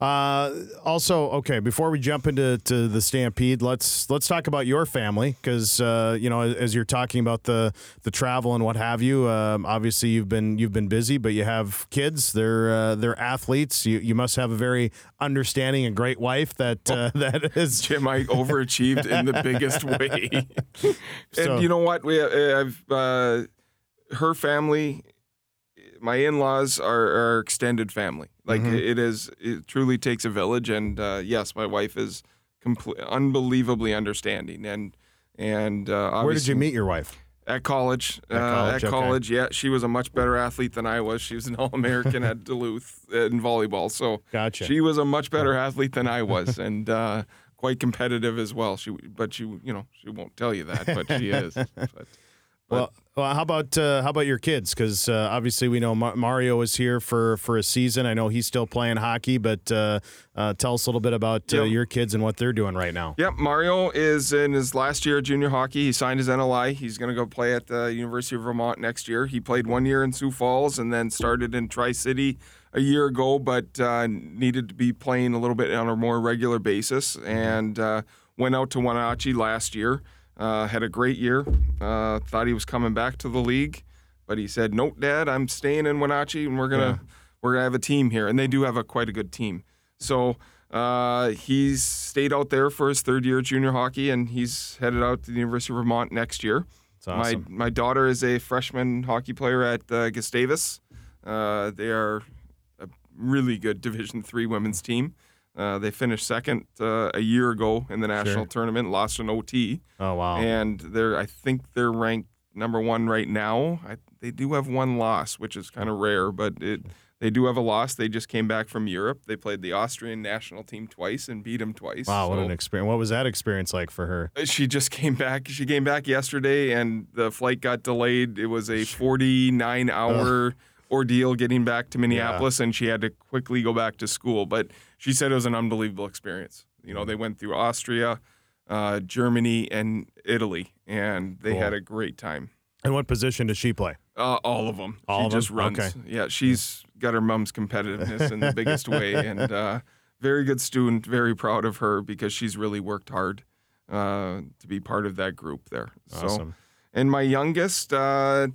Uh, also, okay, before we jump into to the Stampede, let's let's talk about your family because uh, you know as you're talking about the the travel and what have you. Um, obviously, you've been you've been busy, but you have kids. They're uh, they're athletes. You you must have a very understanding and great wife that uh, that is. Jim, I overachieved in the biggest way. and So- you know what? We, uh, I've uh, her family, my in-laws are, are extended family. Like Mm-hmm. it is, it truly takes a village. And uh, yes, my wife is complete, unbelievably understanding. And and uh, Where did you meet your wife? At college. At uh, college, At okay. college, yeah. She was a much better athlete than I was. She was an All American at Duluth in volleyball. So Gotcha. she was a much better athlete than I was, and uh, quite competitive as well. She, but she, you know, she won't tell you that, but she is. But, Well, well, how about uh, how about your kids? Because uh, obviously we know Mar- Mario is here for for a season. I know he's still playing hockey, but uh, uh, tell us a little bit about uh, your kids and what they're doing right now. Yep, Mario is in his last year of junior hockey. He signed his NLI. He's going to go play at the University of Vermont next year. He played one year in Sioux Falls and then started in Tri City a year ago, but uh, needed to be playing a little bit on a more regular basis and uh, went out to Wenatchee last year. Uh, had a great year. Uh, thought he was coming back to the league, but he said, "Nope, Dad, I'm staying in Wenatchee, and we're gonna we're gonna have a team here." And they do have a quite a good team. So uh, he's stayed out there for his third year of junior hockey, and he's headed out to the University of Vermont next year. Awesome. My my daughter is a freshman hockey player at uh, Gustavus. Uh, they are a really good Division three women's team. Uh, they finished second uh, a year ago in the national tournament, lost an OT, oh wow. and they're I think they're ranked number one right now. I, they do have one loss, which is kind of rare, but it they do have a loss. They just came back from Europe. They played the Austrian national team twice and beat them twice. wow, what So- an experience! What was that experience like for her? she just came back. She came back yesterday, and the flight got delayed. It was a 49 hour ordeal getting back to Minneapolis, and she had to quickly go back to school. But she said it was an unbelievable experience. You know, they went through Austria, uh, Germany, and Italy, and they Cool. had a great time. And what position does she play? Uh, all of them. All she of just runs. Okay. Yeah, she's got her mom's competitiveness in the biggest way, and uh, very good student. Very proud of her because she's really worked hard uh, to be part of that group there. So, Awesome. and my youngest uh,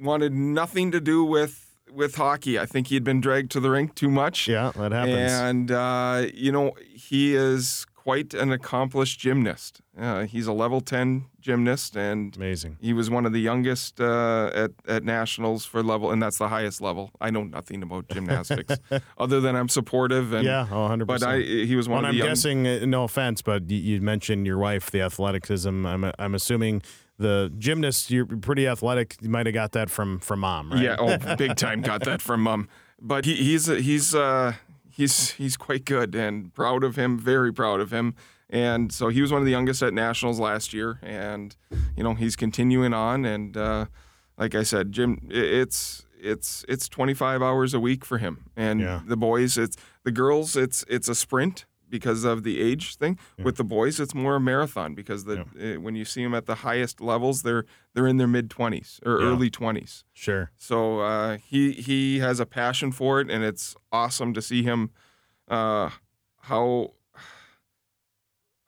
wanted nothing to do with with hockey. I think he'd been dragged to the rink too much. Yeah, that happens. And, uh, you know, he is quite an accomplished gymnast. Uh, he's a level 10 gymnast, and Amazing. he was one of the youngest uh, at, at nationals for level, and that's the highest level. I know nothing about gymnastics other than I'm supportive. And, Yeah, oh, 100%. But I, he was one Well, of I'm the guessing, uh, no offense, but you, you mentioned your wife, the athleticism. I'm, I'm assuming the gymnast, you're pretty athletic. You might have got that from from mom, right? Yeah, oh, big time got that from mom. But he, he's he's uh, he's he's quite good and proud of him, very proud of him. And so he was one of the youngest at nationals last year, and you know he's continuing on. And uh, like I said, Jim, it's it's it's 25 hours a week for him, and Yeah. the boys, it's the girls, it's it's a sprint because of the age thing. With the boys, it's more a marathon because the uh, when you see them at the highest levels, they're they're in their mid 20s or Yeah. early 20s. Sure. So uh, he he has a passion for it, and it's awesome to see him uh, how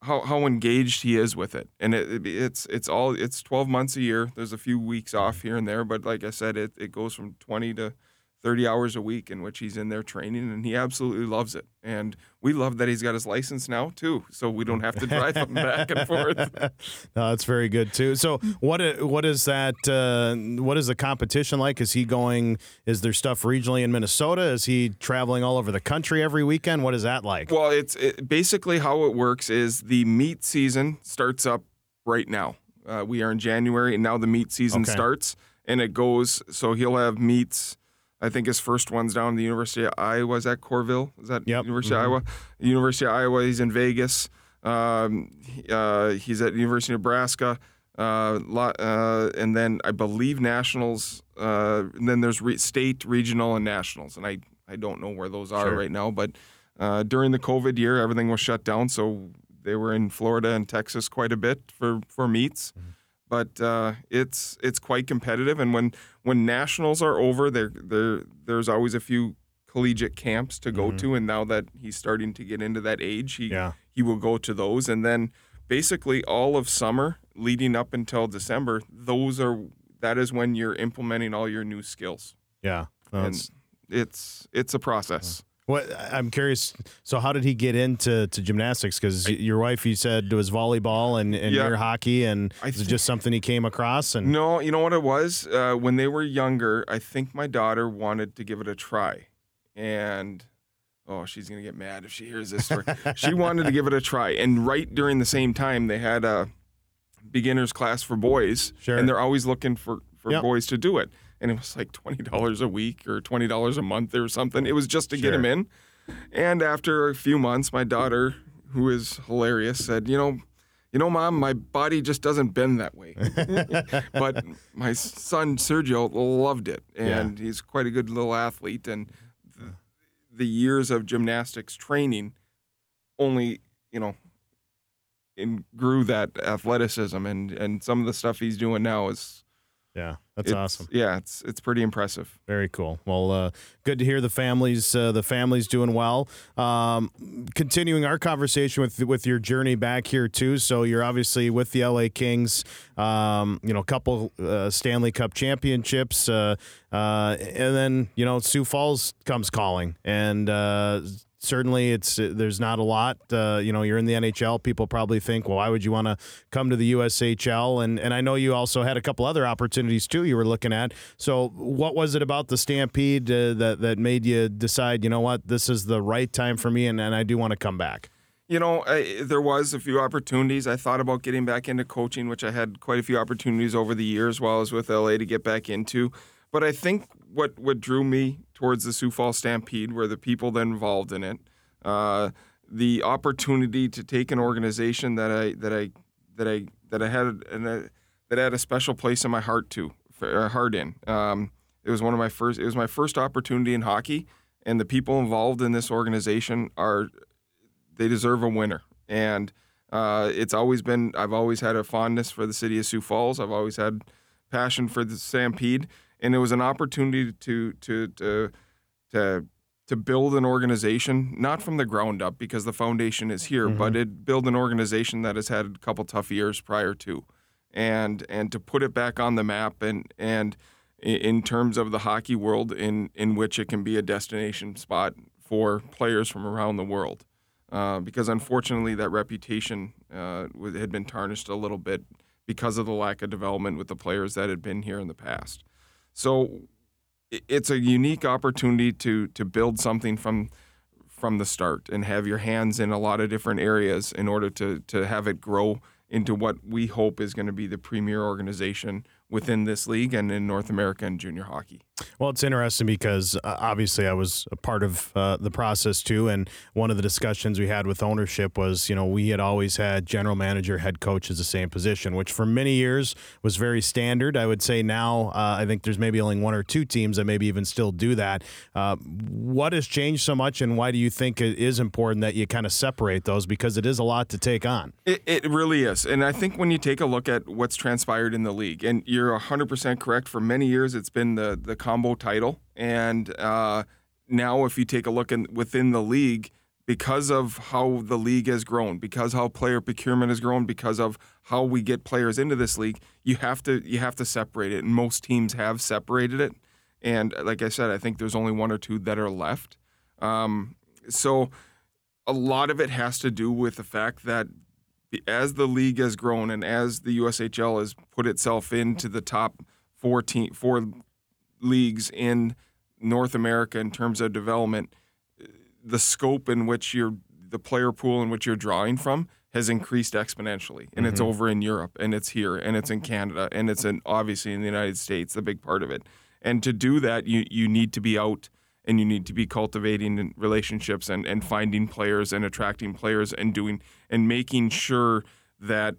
how how engaged he is with it. And it, it- it's it's all it's twelve months a year. There's a few weeks off here and there, but like I said, it it goes from twenty to 30 hours a week in which he's in there training and he absolutely loves it and we love that he's got his license now too so we don't have to drive him back and forth No, that's very good too. So, what what is that? Uh, what is the competition like? Is he going? Is there stuff regionally in Minnesota? Is he traveling all over the country every weekend? What is that like? Well, it's it, basically how it works is the meet season starts up right now. Uh, we are in January, and now the meet season Okay. starts, and it goes. So he'll have meets. I think his first one's down at the University of Iowa. Is that Coralville? Is that Yep. University of Iowa? University of Iowa. He's in Vegas. Um, uh, he's at University of Nebraska. Uh, lo- uh, and then I believe nationals. Uh, and then there's re- state, regional, and nationals. And I I don't know where those are Sure. right now, but uh, during the COVID year, everything was shut down, so they were in Florida and Texas quite a bit for for meets. But uh, it's it's quite competitive, and when when nationals are over, there there there's always a few collegiate camps to go mm-hmm. to, and now that he's starting to get into that age, he Yeah. he will go to those, and then basically all of summer leading up until December, those are that is when you're implementing all your new skills, Yeah. No, and it's- it's it's a process. What I'm curious. So, how did he get into to gymnastics? Because your wife, you said, it was volleyball and, and Yeah. your hockey, and I is it just something he came across? And No, you know what it was? Uh, when they were younger, I think my daughter wanted to give it a try. And oh, she's going to get mad if she hears this story. she wanted to give it a try. And right during the same time, they had a beginner's class for boys. Sure. And they're always looking for, for Yep. boys to do it. And it was like $20 a week or $20 a month or something. It was just to get him in. And after a few months, my daughter, who is hilarious, said, You know, you know, mom, my body just doesn't bend that way. but my son Sergio loved it, and he's quite a good little athlete. And the, the years of gymnastics training only, you know, in, grew that athleticism, and and some of the stuff he's doing now is yeah, that's it's- awesome. Yeah, it's it's pretty impressive. Very cool. Well, uh, good to hear the families uh, the families doing well. Um, continuing our conversation with with your journey back here too. So you're obviously with the LA Kings. Um, you know, a couple uh, Stanley Cup championships, uh, uh, and then you know Sioux Falls comes calling, and uh, certainly it's there's not a lot. Uh, you know, you're in the NHL. People probably think, well, why would you want to come to the USHL? And and I know you also had a couple other opportunities too. You were looking at. So what was it about the Stampede uh, that that made you decide? You know what, this is the right time for me, and, and I do want to come back. You know, I, there was a few opportunities. I thought about getting back into coaching, which I had quite a few opportunities over the years while I was with LA to get back into. But I think what what drew me towards the Sioux Falls Stampede where the people that involved in it, uh, the opportunity to take an organization that I that I that I that I had and I, that I had a special place in my heart to uh, heart in. Um, it was one of my first. It was my first opportunity in hockey, and the people involved in this organization are they deserve a winner. And uh, it's always been, I've always had a fondness for the city of Sioux Falls. I've always had passion for the Stampede. And it was an opportunity to, to, to, to, to build an organization, not from the ground up because the foundation is here, but it build an organization that has had a couple tough years prior to. And, and to put it back on the map and, and in terms of the hockey world in, in which it can be a destination spot for players from around the world uh, because unfortunately that reputation uh, had been tarnished a little bit because of the lack of development with the players that had been here in the past. So it's a unique opportunity to to build something from from the start and have your hands in a lot of different areas in order to to have it grow into what we hope is going to be the premier organization within this league and in North America and junior hockey. Well, it's interesting because uh, obviously I was a part of uh, the process too, and one of the discussions we had with ownership was, you know, we had always had general manager, head coach as the same position, which for many years was very standard. I would say now uh, I think there's maybe only one or two teams that maybe even still do that. Uh, what has changed so much, and why do you think it is important that you kind of separate those because it is a lot to take on? It, it really is, and I think when you take a look at what's transpired in the league, and you're 100% correct. For many years, it's been the the combo title, and uh, now if you take a look in, within the league, because of how the league has grown, because how player procurement has grown, because of how we get players into this league, you have to you have to separate it, and most teams have separated it. And like I said, I think there's only one or two that are left. Um, so a lot of it has to do with the fact that as the league has grown and as the USHL has put itself into the top four team, four leagues in North America in terms of development, the scope in which you're the player pool in which you're drawing from has increased exponentially, and mm-hmm. it's over in Europe, and it's here, and it's in Canada, and it's in obviously in the United States, the big part of it. And to do that, you you need to be out and you need to be cultivating relationships and, and finding players and attracting players and doing and making sure that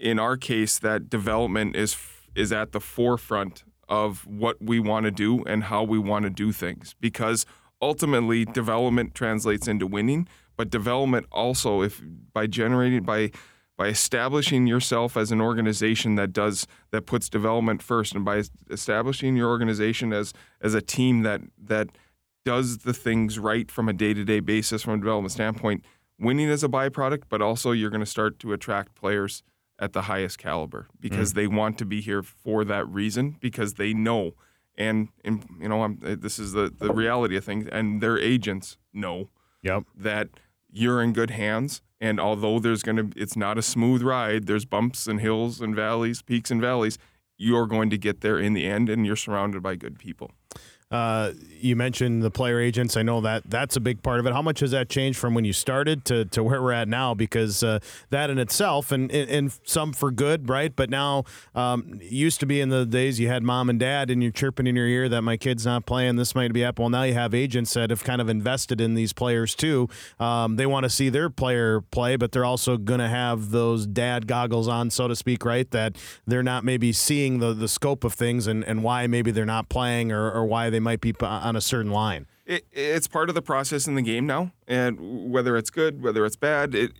in our case that development is is at the forefront of what we want to do and how we want to do things. Because ultimately development translates into winning but development also if by generating by by establishing yourself as an organization that does that puts development first and by establishing your organization as as a team that that does the things right from a day-to-day basis from a development standpoint winning is a byproduct but also you're going to start to attract players at the highest caliber because mm. they want to be here for that reason because they know and, and you know I'm, this is the, the reality of things and their agents know yep. that you're in good hands and although there's going to it's not a smooth ride there's bumps and hills and valleys peaks and valleys you're going to get there in the end and you're surrounded by good people uh, you mentioned the player agents. I know that that's a big part of it. How much has that changed from when you started to, to where we're at now? Because uh, that in itself, and, and some for good, right? But now, um, used to be in the days you had mom and dad and you're chirping in your ear that my kid's not playing, this might be up. Well, now you have agents that have kind of invested in these players too. Um, they want to see their player play, but they're also going to have those dad goggles on, so to speak, right? That they're not maybe seeing the, the scope of things and, and why maybe they're not playing or, or why they they might be on a certain line. It, it's part of the process in the game now, and whether it's good, whether it's bad, it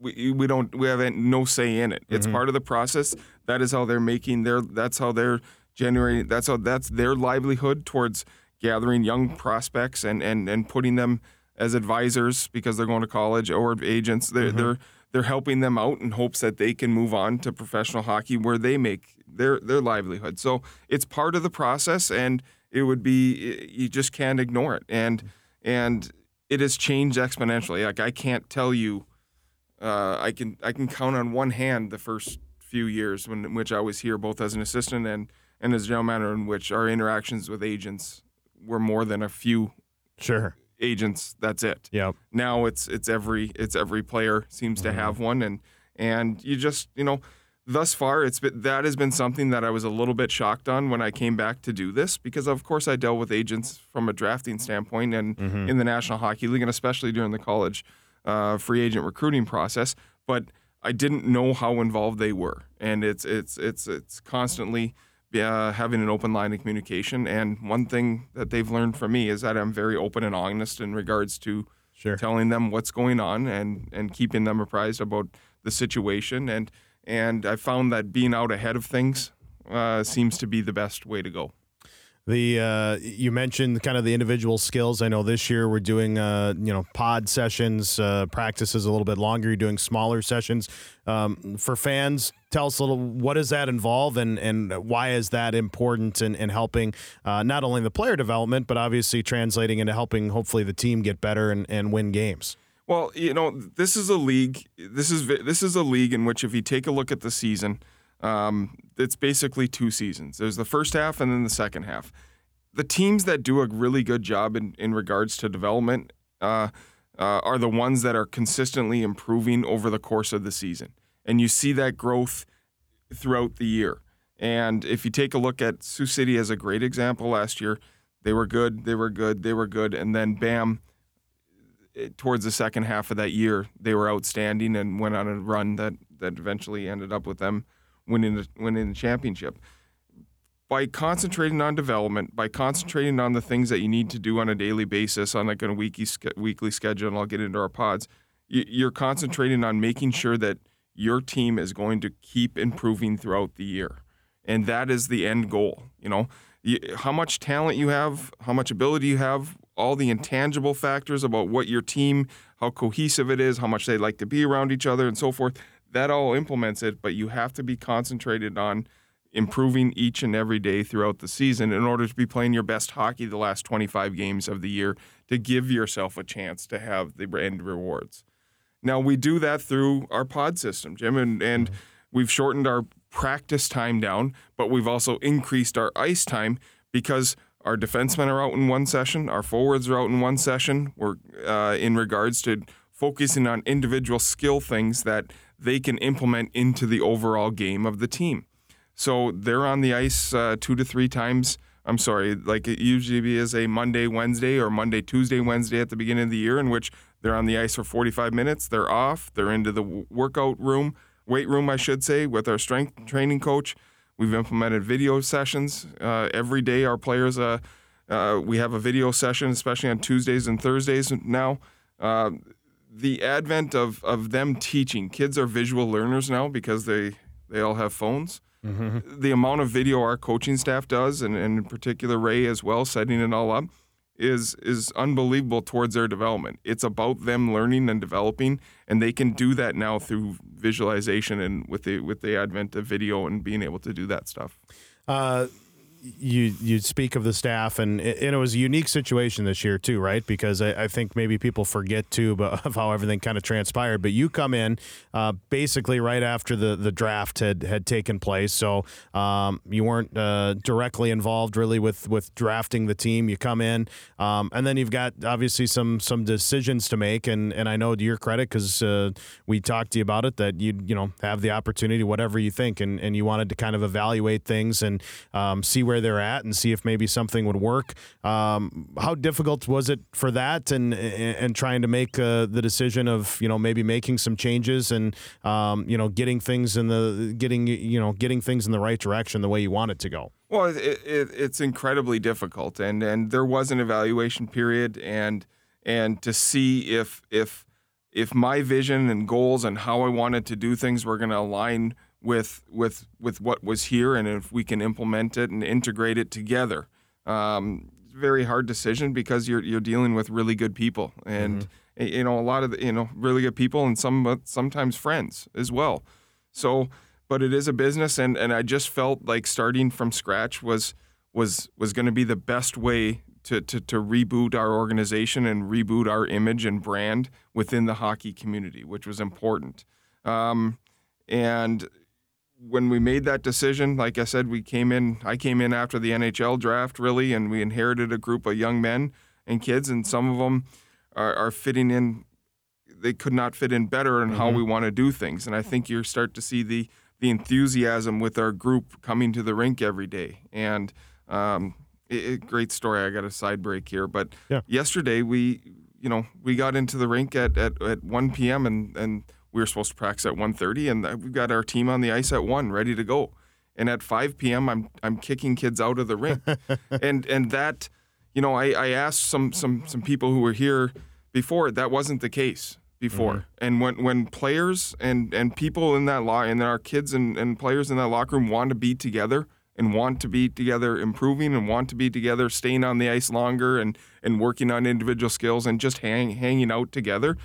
we, we don't we have no say in it. It's mm-hmm. part of the process. That is how they're making their. That's how they're generating. That's how that's their livelihood towards gathering young prospects and and and putting them as advisors because they're going to college or agents. They're mm-hmm. they're they're helping them out in hopes that they can move on to professional hockey where they make their their livelihood. So it's part of the process and it would be you just can't ignore it. And and it has changed exponentially. Like i can't tell you uh, i can i can count on one hand the first few years when in which i was here both as an assistant and and as general manager in which our interactions with agents were more than a few sure. agents. That's it. Yeah now it's it's every it's every player seems mm-hmm. to have one. And and you just you know thus far it's been, that has been something that I was a little bit shocked on when I came back to do this because of course I dealt with agents from a drafting standpoint and mm-hmm. in the National Hockey League and especially during the college uh, free agent recruiting process but I didn't know how involved they were and it's it's it's it's constantly uh, having an open line of communication and one thing that they've learned from me is that I'm very open and honest in regards to sure. telling them what's going on and and keeping them apprised about the situation and and I found that being out ahead of things uh, seems to be the best way to go. The uh, you mentioned kind of the individual skills. I know this year we're doing uh, you know pod sessions, uh, practices a little bit longer. You're doing smaller sessions um, for fans. Tell us a little what does that involve and and why is that important in, in helping uh, not only the player development but obviously translating into helping hopefully the team get better and, and win games. Well, you know, this is a league. This is this is a league in which, if you take a look at the season, um, it's basically two seasons. There's the first half and then the second half. The teams that do a really good job in, in regards to development uh, uh, are the ones that are consistently improving over the course of the season, and you see that growth throughout the year. And if you take a look at Sioux City as a great example last year, they were good, they were good, they were good, and then bam, Eh, towards the second half of that year, they were outstanding and went on a run that that eventually ended up with them winning the, winning the championship. By concentrating on development, by concentrating on the things that you need to do on a daily basis, on like a weekly weekly schedule, and I'll get into our pods, you're concentrating on making sure that your team is going to keep improving throughout the year, and that is the end goal. You know, how much talent you have, how much ability you have, all the intangible factors about what your team, how cohesive it is, how much they like to be around each other, and so forth. That all implements it, but you have to be concentrated on improving each and every day throughout the season in order to be playing your best hockey the last 25 games of the year to give yourself a chance to have the end rewards. Now, we do that through our pod system, Jim, and, and mm-hmm. we've shortened our practice time down, but we've also increased our ice time because our defensemen are out in one session, our forwards are out in one session. We're uh, in regards to focusing on individual skill things that they can implement into the overall game of the team. So they're on the ice uh, two to three times. I'm sorry, like it usually is a Monday, Wednesday, or Monday, Tuesday, Wednesday at the beginning of the year, in which they're on the ice for 45 minutes. They're off. They're into the workout room, weight room, I should say, with our strength training coach. We've implemented video sessions uh, every day. Our players, uh, uh, we have a video session, especially on Tuesdays and Thursdays now. Uh, the advent of, of them teaching, kids are visual learners now because they, they all have phones. Mm-hmm. The amount of video our coaching staff does, and, and in particular Ray as well, setting it all up, is is unbelievable towards their development. It's about them learning and developing, and they can do that now through visualization and with the with the advent of video and being able to do that stuff. Uh, you you speak of the staff, and it, and it was a unique situation this year too, right? Because I, I think maybe people forget too of how everything kind of transpired. But you come in uh, basically right after the, the draft had, had taken place, so um, you weren't uh, directly involved really with with drafting the team. You come in, um, and then you've got obviously some some decisions to make, and and I know to your credit because uh, we talked to you about it that you you know have the opportunity, whatever you think, and and you wanted to kind of evaluate things and um, see where they're at and see if maybe something would work. Um, how difficult was it for that and and trying to make uh, the decision of you know maybe making some changes and um, you know getting things in the getting you know getting things in the right direction the way you want it to go. Well, it, it, it's incredibly difficult, and and there was an evaluation period, and and to see if if if my vision and goals and how I wanted to do things were going to align with with with what was here, and if we can implement it and integrate it together. Um, very hard decision because you're you're dealing with really good people, and mm-hmm. you know a lot of the, you know really good people, and some sometimes friends as well. So, but it is a business, and and I just felt like starting from scratch was was was going to be the best way to, to, to reboot our organization and reboot our image and brand within the hockey community, which was important. Um, and when we made that decision, like I said, we came in. I came in after the NHL draft, really, and we inherited a group of young men and kids, and some of them are, are fitting in. They could not fit in better in mm-hmm. how we want to do things, and I think you start to see the the enthusiasm with our group coming to the rink every day. And um, it, it, great story. I got a side break here, but yeah. yesterday we, you know, we got into the rink at, at, at 1 p.m. and and we were supposed to practice at 1.30 and we've got our team on the ice at 1 ready to go. And at 5 p.m i'm i'm kicking kids out of the rink and and that you know i i asked some some some people who were here before that wasn't the case before. Mm-hmm. and when when players and and people in that law and our kids and, and players in that locker room want to be together and want to be together improving and want to be together staying on the ice longer and and working on individual skills and just hang, hanging out together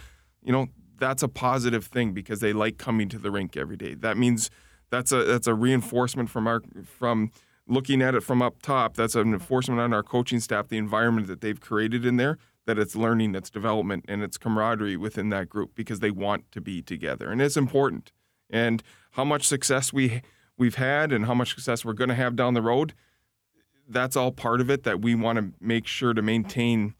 you know that's a positive thing because they like coming to the rink every day. That means that's a that's a reinforcement from our from looking at it from up top. That's an enforcement on our coaching staff, the environment that they've created in there, that it's learning, it's development, and it's camaraderie within that group because they want to be together, and it's important. And how much success we we've had and how much success we're going to have down the road, that's all part of it. That we want to make sure to maintain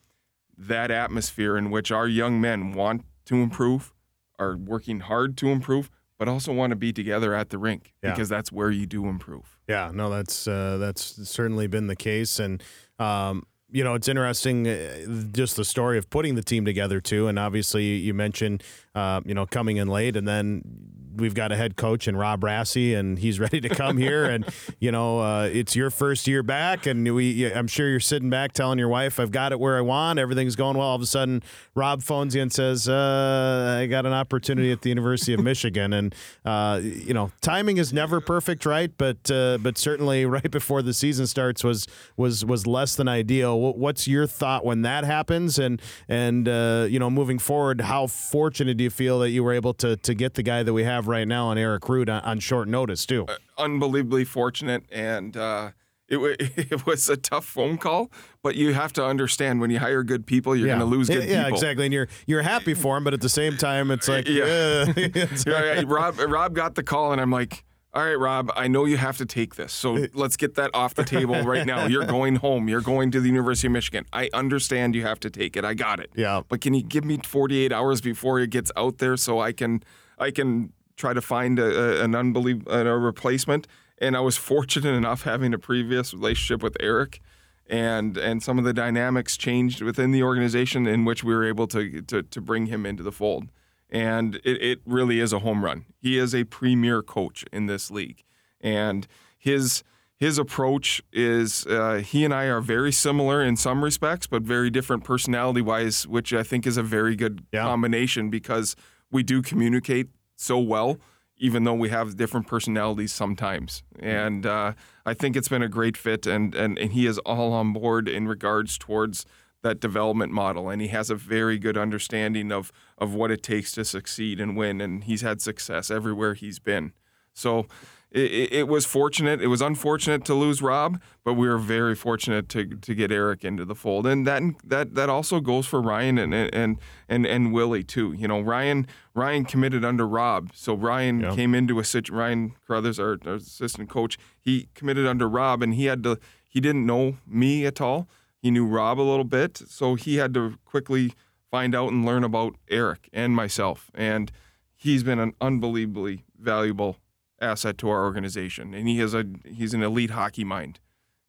that atmosphere in which our young men want to improve, are working hard to improve, but also want to be together at the rink Yeah. because that's where you do improve. Yeah, no, that's uh, that's certainly been the case, and um, you know, it's interesting uh, just the story of putting the team together too. And obviously, you mentioned uh, you know coming in late, and then we've got a head coach and Rob Rassey, and he's ready to come here. And you know, uh, it's your first year back, and we I'm sure you're sitting back telling your wife, "I've got it where I want. Everything's going well." All of a sudden, Rob phones you and says, uh, "I got an opportunity at the University of Michigan," and uh, you know, timing is never perfect, right? But uh, but certainly right before the season starts was was was less than ideal. What's your thought when that happens? And and uh, you know, moving forward, how fortunate do you feel that you were able to to get the guy that we have right now on Eric Rud on, on short notice too? unbelievably fortunate and uh, it, wa- it was a tough phone call but you have to understand when you hire good people you're going to lose good yeah, people Yeah, exactly. And you're you're happy for him, but at the same time, it's like Yeah. uh, it's Yeah, yeah, Rob Rob got the call and I'm like all right Rob I know you have to take this so let's get that off the table right now you're going home you're going to the University of Michigan I understand you have to take it I got it Yeah. but can you give me 48 hours before it gets out there so I can I can try to find a, a, an unbelievable a replacement. And I was fortunate enough having a previous relationship with Eric. And and some of the dynamics changed within the organization in which we were able to to, to bring him into the fold. And it, it really is a home run. He is a premier coach in this league. And his his approach is uh, he and I are very similar in some respects, but very different personality wise, which I think is a very good Yeah. combination because we do communicate so well, even though we have different personalities sometimes. And uh, I think it's been a great fit, and, and, and he is all on board in regards towards that development model, and he has a very good understanding of of what it takes to succeed and win, and he's had success everywhere he's been. So it, it- was fortunate. It was unfortunate to lose Rob, but we were very fortunate to to get Eric into the fold, and that that that also goes for Ryan and and and and Willie too. You know, Ryan Ryan committed under Rob, so Ryan Yeah. came into a situation. Ryan Carruthers, our, our assistant coach, he committed under Rob, and he had to. He didn't know me at all. He knew Rob a little bit, so he had to quickly find out and learn about Eric and myself, and he's been an unbelievably valuable asset to our organization, and he has a he's an elite hockey mind,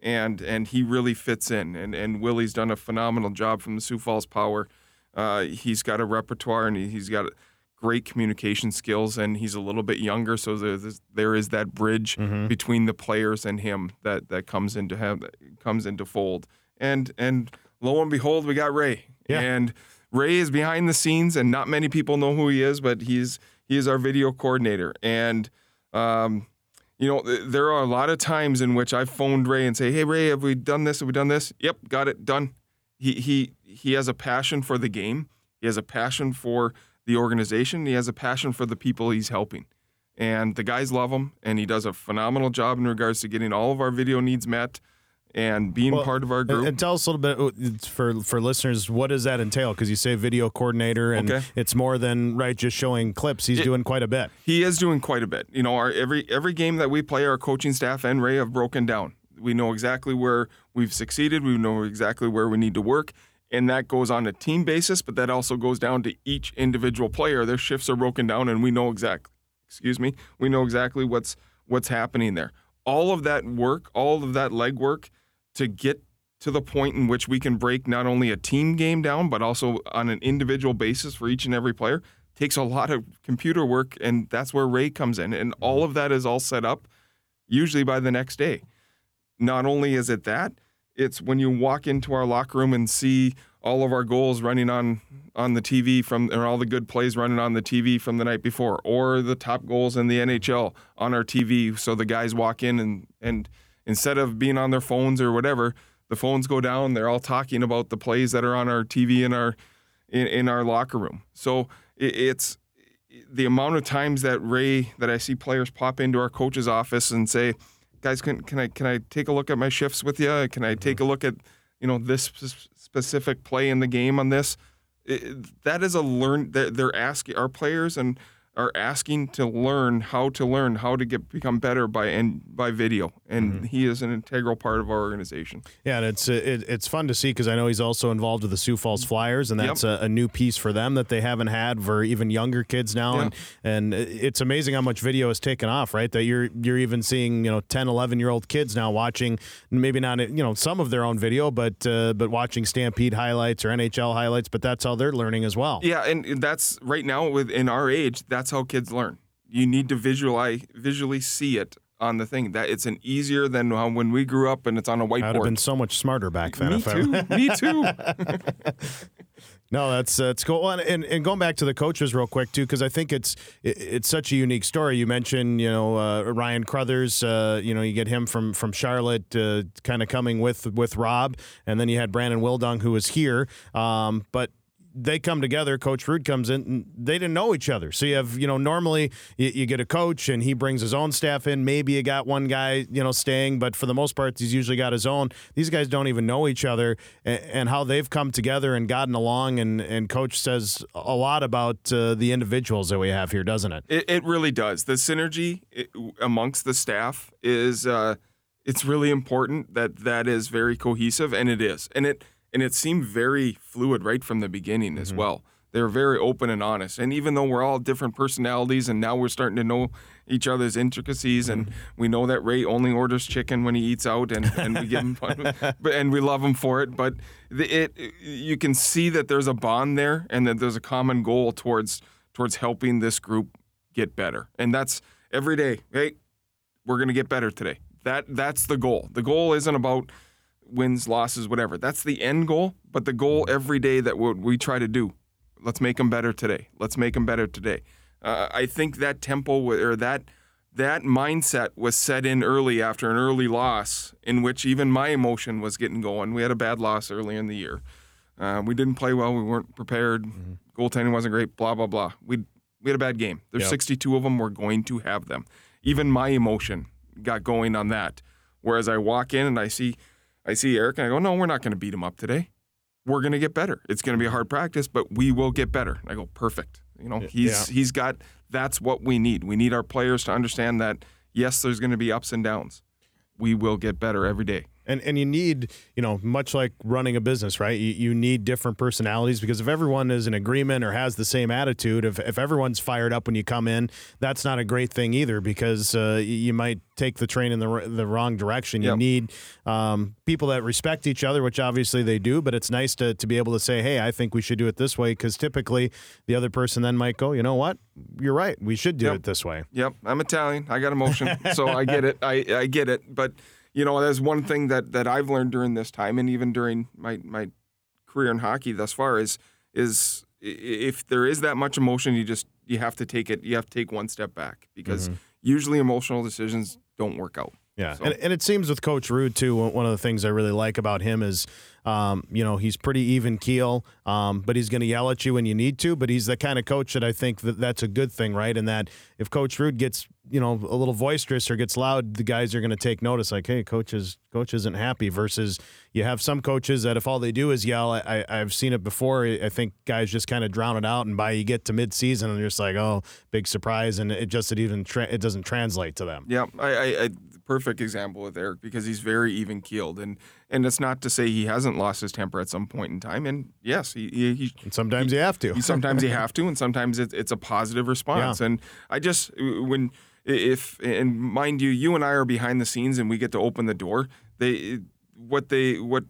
and and he really fits in. And and Willie's done a phenomenal job from the Sioux Falls Power. Uh, he's got a repertoire, and he, he's got great communication skills, and he's a little bit younger, so there's there is that bridge Mm-hmm. between the players and him that that comes into that comes into fold. And and lo and behold, we got Ray. Yeah. And Ray is behind the scenes, and not many people know who he is, but he's he is our video coordinator. And um, you know, th- there are a lot of times in which I've phoned Ray and say, "Hey, Ray, have we done this? Have we done this? Yep, got it done." He he he has a passion for the game. He has a passion for the organization. He has a passion for the people he's helping, and the guys love him. And he does a phenomenal job in regards to getting all of our video needs met and being Well, part of our group. and tell us a little bit uh, for for listeners. What does that entail? Because you say video coordinator, and Okay. it's more than right just showing clips. He's doing quite a bit. He is doing quite a bit. You know, our every every game that we play, our coaching staff and Ray have broken down. We know exactly where we've succeeded. We know exactly where we need to work, and that goes on a team basis. But that also goes down to each individual player. Their shifts are broken down, and we know exactly. Excuse me. We know exactly what's what's happening there. All of that work, all of that legwork, to get to the point in which we can break not only a team game down, but also on an individual basis for each and every player, takes a lot of computer work. And that's where Ray comes in. And all of that is all set up usually by the next day. Not only is it that, it's when you walk into our locker room and see all of our goals running on on the TV from or all the good plays running on the TV from the night before or the top goals in the NHL on our TV so the guys walk in and and instead of being on their phones or whatever the phones go down they're all talking about the plays that are on our TV in our in, in our locker room. So it, it's the amount of times that Ray that I see players pop into our coach's office and say guys can can I can I take a look at my shifts with you can I take a look at you know this specific play in the game on this? It, that is a learn they're, they're asking our players and are asking to learn how to learn how to get become better by and by video, and Mm-hmm. he is an integral part of our organization. Yeah, and it's it, it's fun to see because I know he's also involved with the Sioux Falls Flyers, and that's a, a new piece for them that they haven't had for even younger kids now. Yeah. And and it's amazing how much video has taken off, right? That you're you're even seeing you know 10, 11 year old kids now watching maybe not you know some of their own video, but uh, but watching Stampede highlights or NHL highlights. But that's how they're learning as well. Yeah, and that's right now within our age. That's how kids learn. You need to visualize, visually see it on the thing. That it's an easier than when we grew up and it's on a I'd have whiteboard. been so much smarter back then. Me if I- too. Me too. No, that's that's cool. And, and and going back to the coaches real quick too, because I think it's it, it's such a unique story. You mentioned you know uh, Ryan Crothers. Uh, you know you get him from from Charlotte, uh, kind of coming with with Rob, and then you had Brandon Wildung who was here. Um, but they come together. Coach Rud comes in. And they didn't know each other, so you have you know normally you, you get a coach and he brings his own staff in. Maybe you got one guy you know staying, but for the most part, he's usually got his own. These guys don't even know each other, and, and how they've come together and gotten along. And and coach says a lot about uh, the individuals that we have here, doesn't it? It, it really does. The synergy amongst the staff is uh, it's really important that that is very cohesive, and it is, and it and it seemed very fluid right from the beginning as mm-hmm. well. They were very open and honest, and even though we're all different personalities, and now we're starting to know each other's intricacies, and mm-hmm. we know that Ray only orders chicken when he eats out, and, and we give him fun, but and we love him for it. But the, it you can see that there's a bond there, and that there's a common goal towards towards helping this group get better. And that's every day. Hey, we're going to get better today. That that's the goal. The goal isn't about wins, losses, whatever. That's the end goal, but the goal every day that what we try to do, let's make them better today. Let's make them better today. Uh, I think that tempo or that that mindset was set in early after an early loss, in which even my emotion was getting going. We had a bad loss early in the year. Uh, we didn't play well. We weren't prepared. Goaltending wasn't great. Blah blah blah. We we had a bad game. There's Yep. 62 of them. We're going to have them. Even my emotion got going on that. Whereas I walk in and I see I see Eric and I go, no, we're not going to beat him up today. We're going to get better. It's going to be a hard practice, but we will get better. And I go, perfect. You know, he's he's got that's what we need. We need our players to understand that yes, there's going to be ups and downs. We will get better every day. And and you need, you know, much like running a business, right? You, you need different personalities because if everyone is in agreement or has the same attitude, if, if everyone's fired up when you come in, that's not a great thing either because uh, you might take the train in the the wrong direction. You Yep. need um, people that respect each other, which obviously they do, but it's nice to, to be able to say, hey, I think we should do it this way because typically the other person then might go, you know what? You're right. We should do Yep. it this way. Yep, I'm Italian. I got emotion, so I get it. I, I get it. But you know, that's one thing that that I've learned during this time, and even during my my career in hockey thus far, is is if there is that much emotion, you just you have to take it. You have to take one step back because mm-hmm. usually emotional decisions don't work out. Yeah, So- and, and it seems with Coach Rud too. One of the things I really like about him is, um, you know, he's pretty even keel, um, but he's going to yell at you when you need to. But he's the kind of coach that I think that that's a good thing, right? And that if Coach Rud gets, you know, a little boisterous or gets loud, the guys are going to take notice. Like, hey, coach is coach isn't happy. Versus you have some coaches that if all they do is yell, I, I, I've seen it before. I think guys just kind of drown it out, and by you get to mid season, and you're just like, oh, big surprise, and it just it even tra- it doesn't translate to them. Yeah, I, I, I perfect example with Eric because he's very even keeled, and and it's not to say he hasn't lost his temper at some point in time. And yes, he he, he And sometimes you have to. Sometimes you have to, and sometimes it, it's a positive response. And I just when if and mind you, you and I are behind the scenes, and we get to open the door. They what they what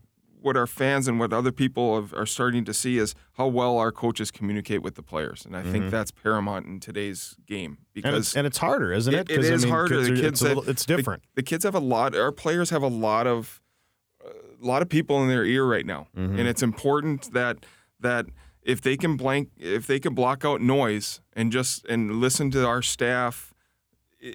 what our fans and what other people have, are starting to see is how well our coaches communicate with the players, and I think that's paramount in today's game Mm-hmm. And it's, because and it's harder, isn't it? it 'Cause, I is mean, harder. 'cause The kids it's, little, it's different. The, kids have a lot. Our players have a lot of a lot of people in their ear right now, Mm-hmm. and it's important that that if they can blank, if they can block out noise and just and listen to our staff, i-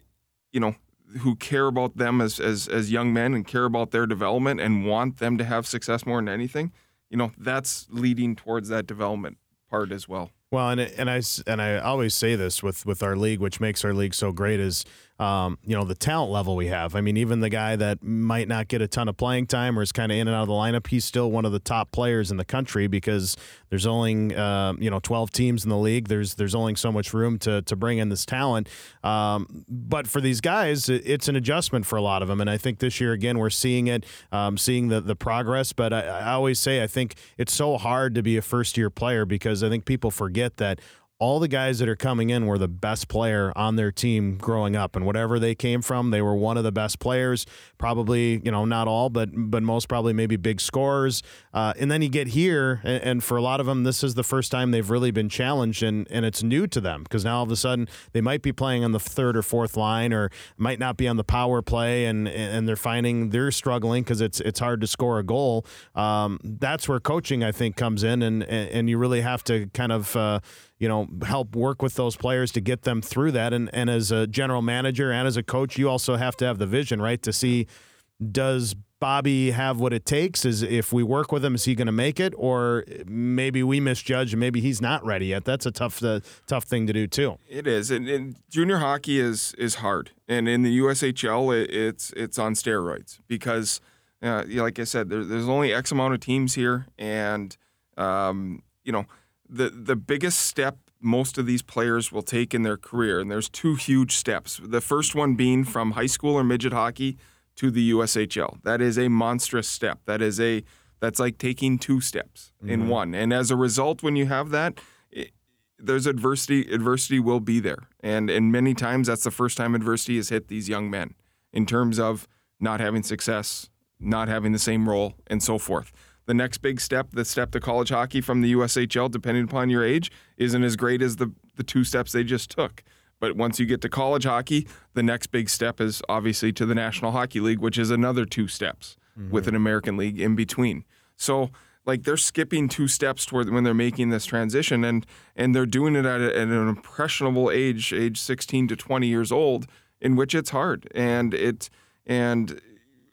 you know, who care about them as as as young men and care about their development and want them to have success more than anything, you know, that's leading towards that development part as well. Well, and and I and I always say this with with our league, which makes our league so great, is um, you know the talent level we have. I mean, even the guy that might not get a ton of playing time or is kind of in and out of the lineup, he's still one of the top players in the country because there's only uh, you know 12 teams in the league. There's there's only so much room to to bring in this talent. Um, but for these guys, it's an adjustment for a lot of them, and I think this year again we're seeing it, um, seeing the the progress. But I, I always say I think it's so hard to be a first year player because I think people forget that all the guys that are coming in were the best player on their team growing up. And whatever they came from they were one of the best players. Probably you know not all but but most probably maybe big scorers uh, and then you get here and, and, for a lot of them this is the first time they've really been challenged and and it's new to them because now all of a sudden they might be playing on the third or fourth line or might not be on the power play and and they're finding they're struggling because it's it's hard to score a goal. Um, that's where coaching I think comes in and and you really have to kind of uh, you know, help work with those players to get them through that. And and as a general manager and as a coach, you also have to have the vision, right, to see does Bobby have what it takes? Is if we work with him, is he going to make it, or maybe we misjudge and maybe he's not ready yet? That's a tough, uh, tough thing to do too. It is, and, and, junior hockey is is hard, and in the USHL, it, it's it's on steroids because, uh, like I said, there, there's only X amount of teams here, and um, you know the the biggest step most of these players will take in their career, and there's two huge steps. The first one being from high school or midget hockey to the USHL. That is a monstrous step. That is a that's like taking two steps mm-hmm. in one. And as a result, when you have that, it, there's adversity. Adversity will be there, and and many times that's the first time adversity has hit these young men in terms of not having success, not having the same role, and so forth the next big step, the step to college hockey from the USHL, depending upon your age, isn't as great as the, the two steps they just took. But once you get to college hockey, the next big step is obviously to the National Hockey League, which is another two steps mm-hmm. with an American League in between. So, like they're skipping two steps toward when they're making this transition, and and they're doing it at, a, at an impressionable age, age 16 to 20 years old, in which it's hard, and it and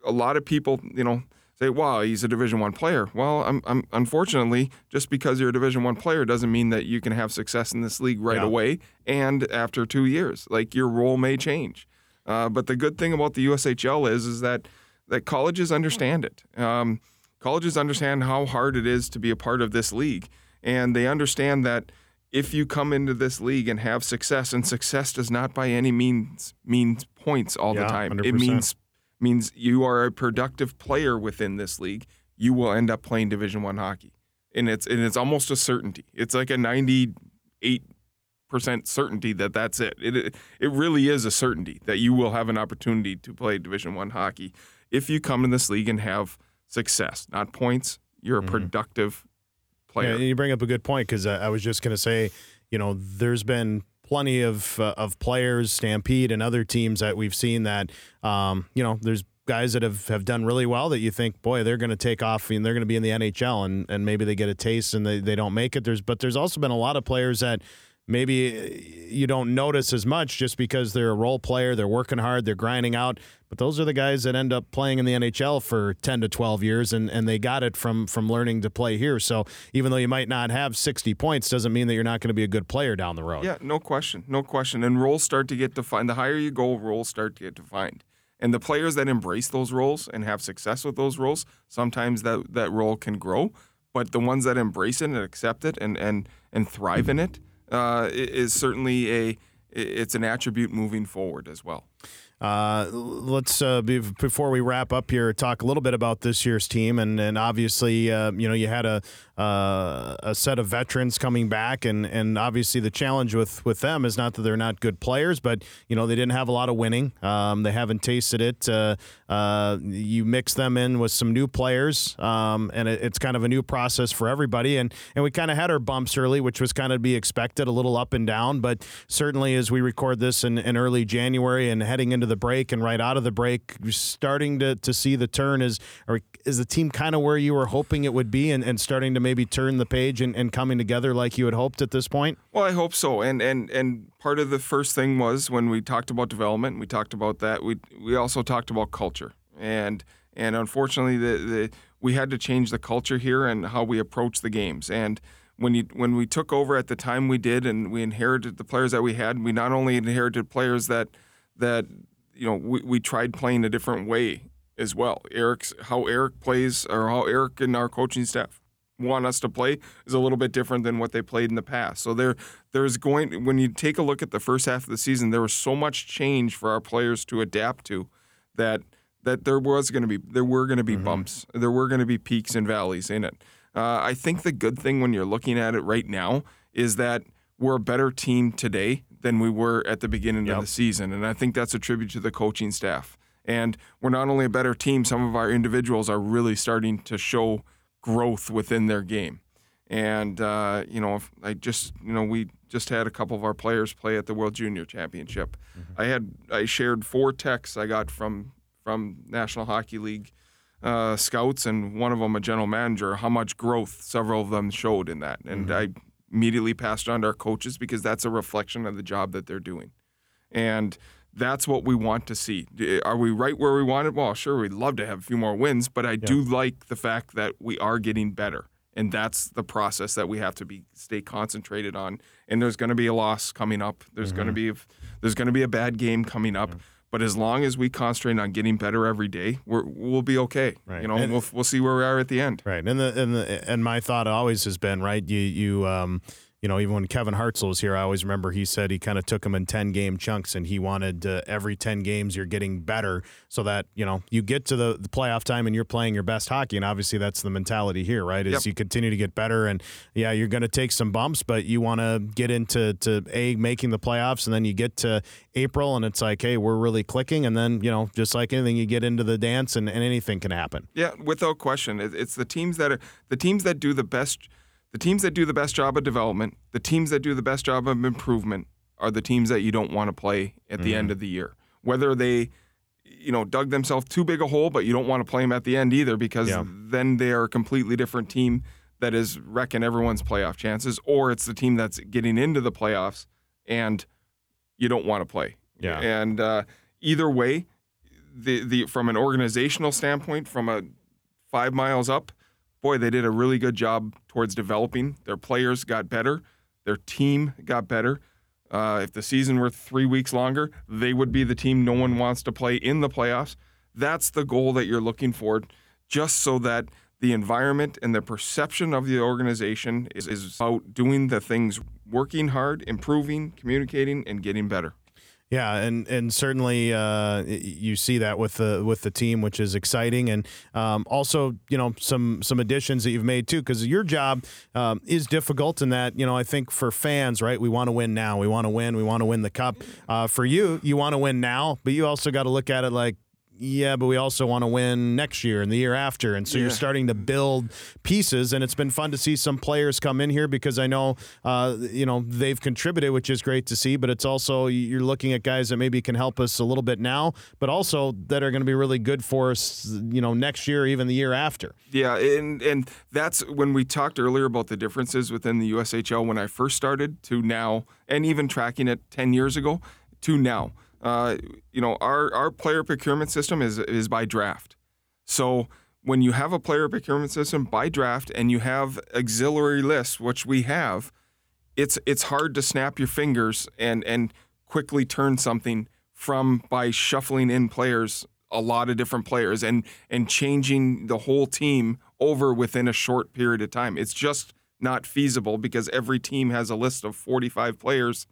a lot of people, you know say, "Wow, he's a Division One player." Well, I'm, I'm, unfortunately, just because you're a Division One player doesn't mean that you can have success in this league right yeah. away and after two years. Like your role may change. Uh, but the good thing about the USHL is is that that colleges understand it. Um, colleges understand how hard it is to be a part of this league, and they understand that if you come into this league and have success, and success does not by any means mean points all yeah, the time. 100%. It means means you are a productive player within this league, you will end up playing Division One hockey, and it's and it's almost a certainty. It's like a ninety eight percent certainty that that's it. It it really is a certainty that you will have an opportunity to play Division One hockey if you come in this league and have success, not points. You're a mm-hmm. productive player. Yeah, you bring up a good point because I was just going to say, you know, there's been plenty of uh, of players, Stampede and other teams that we've seen that um, you know there's guys that have, have done really well that you think, boy, they're going to take off and they're going to be in the NHL and, and maybe they get a taste and they, they don't make it. There's but there's also been a lot of players that maybe uh, you don't notice as much just because they're a role player, they're working hard, they're grinding out. But those are the guys that end up playing in the NHL for 10 to 12 years and, and they got it from from learning to play here. So even though you might not have 60 points doesn't mean that you're not going to be a good player down the road. Yeah, no question. No question. And roles start to get defined. The higher you go, roles start to get defined. And the players that embrace those roles and have success with those roles, sometimes that, that role can grow. But the ones that embrace it and accept it and, and, and thrive in it, uh, is certainly a it's an attribute moving forward as well. Uh, let's uh, be, before we wrap up here, talk a little bit about this year's team, and and obviously, uh, you know, you had a uh, a set of veterans coming back, and and obviously the challenge with with them is not that they're not good players, but you know they didn't have a lot of winning. Um, they haven't tasted it. Uh, uh, you mix them in with some new players, um, and it, it's kind of a new process for everybody. And and we kind of had our bumps early, which was kind of to be expected, a little up and down, but certainly as we record this in, in early January and heading into the break and right out of the break, starting to, to see the turn is is the team kind of where you were hoping it would be and, and starting to maybe turn the page and, and coming together like you had hoped at this point? Well, I hope so. And and and part of the first thing was when we talked about development, we talked about that. We we also talked about culture. And and unfortunately the, the we had to change the culture here and how we approach the games. And when you when we took over at the time we did, and we inherited the players that we had, we not only inherited players that that you know we, we tried playing a different way as well. Eric's how Eric plays or how Eric and our coaching staff want us to play is a little bit different than what they played in the past. So there there's going when you take a look at the first half of the season, there was so much change for our players to adapt to that that there was going to be there were going to be mm-hmm. bumps, there were going to be peaks and valleys in it. Uh, I think the good thing when you're looking at it right now is that we're a better team today than we were at the beginning yep. of the season, and I think that's a tribute to the coaching staff. And we're not only a better team; some of our individuals are really starting to show growth within their game. And uh, you know, I just you know we just had a couple of our players play at the World Junior Championship. Mm-hmm. I had I shared four texts I got from from National Hockey League uh, scouts, and one of them a general manager. How much growth several of them showed in that, and mm-hmm. I immediately passed on to our coaches because that's a reflection of the job that they're doing, and that's what we want to see. Are we right where we want it? Well, sure, we'd love to have a few more wins, but I yeah. do like the fact that we are getting better. And that's the process that we have to be stay concentrated on. And there's going to be a loss coming up. There's mm-hmm. going to be there's going to be a bad game coming up. Mm-hmm. But as long as we concentrate on getting better every day, we're, we'll be okay. Right. You know, and, we'll we'll see where we are at the end. Right. And the and the and my thought always has been right. You you um you know, even when Kevin Hartzell was here, I always remember he said he kind of took them in 10 game chunks and he wanted uh, every 10 games you're getting better so that, you know, you get to the, the playoff time and you're playing your best hockey. And obviously that's the mentality here, right? Is yep. you continue to get better and yeah, you're going to take some bumps, but you want to get into to A, making the playoffs and then you get to April and it's like, hey, we're really clicking. And then, you know, just like anything, you get into the dance and, and anything can happen. Yeah, without question. It's the teams that are the teams that do the best – the teams that do the best job of development, the teams that do the best job of improvement are the teams that you don't want to play at the mm-hmm. end of the year. Whether they you know dug themselves too big a hole but you don't want to play them at the end either because yeah. then they are a completely different team that is wrecking everyone's playoff chances or it's the team that's getting into the playoffs and you don't want to play. Yeah. And uh, either way, the the from an organizational standpoint, from a five miles up, boy, they did a really good job towards developing. Their players got better, their team got better. Uh, if the season were three weeks longer, they would be the team no one wants to play in the playoffs. That's the goal that you're looking for, just so that the environment and the perception of the organization is, is about doing the things, working hard, improving, communicating, and getting better. Yeah, and and certainly uh, you see that with the with the team, which is exciting, and um, also you know some some additions that you've made too, because your job um, is difficult in that you know I think for fans, right, we want to win now, we want to win, we want to win the cup. Uh, for you, you want to win now, but you also got to look at it like yeah, but we also want to win next year and the year after. And so yeah. you're starting to build pieces. And it's been fun to see some players come in here because I know, uh, you know, they've contributed, which is great to see. But it's also, you're looking at guys that maybe can help us a little bit now, but also that are going to be really good for us, you know, next year, even the year after. Yeah. And, and that's when we talked earlier about the differences within the USHL when I first started to now, and even tracking it 10 years ago to now uh, you know, our, our player procurement system is, is by draft. So when you have a player procurement system by draft and you have auxiliary lists, which we have, it's it's hard to snap your fingers and and quickly turn something from by shuffling in players a lot of different players and and changing the whole team over within a short period of time. It's just not feasible because every team has a list of 45 players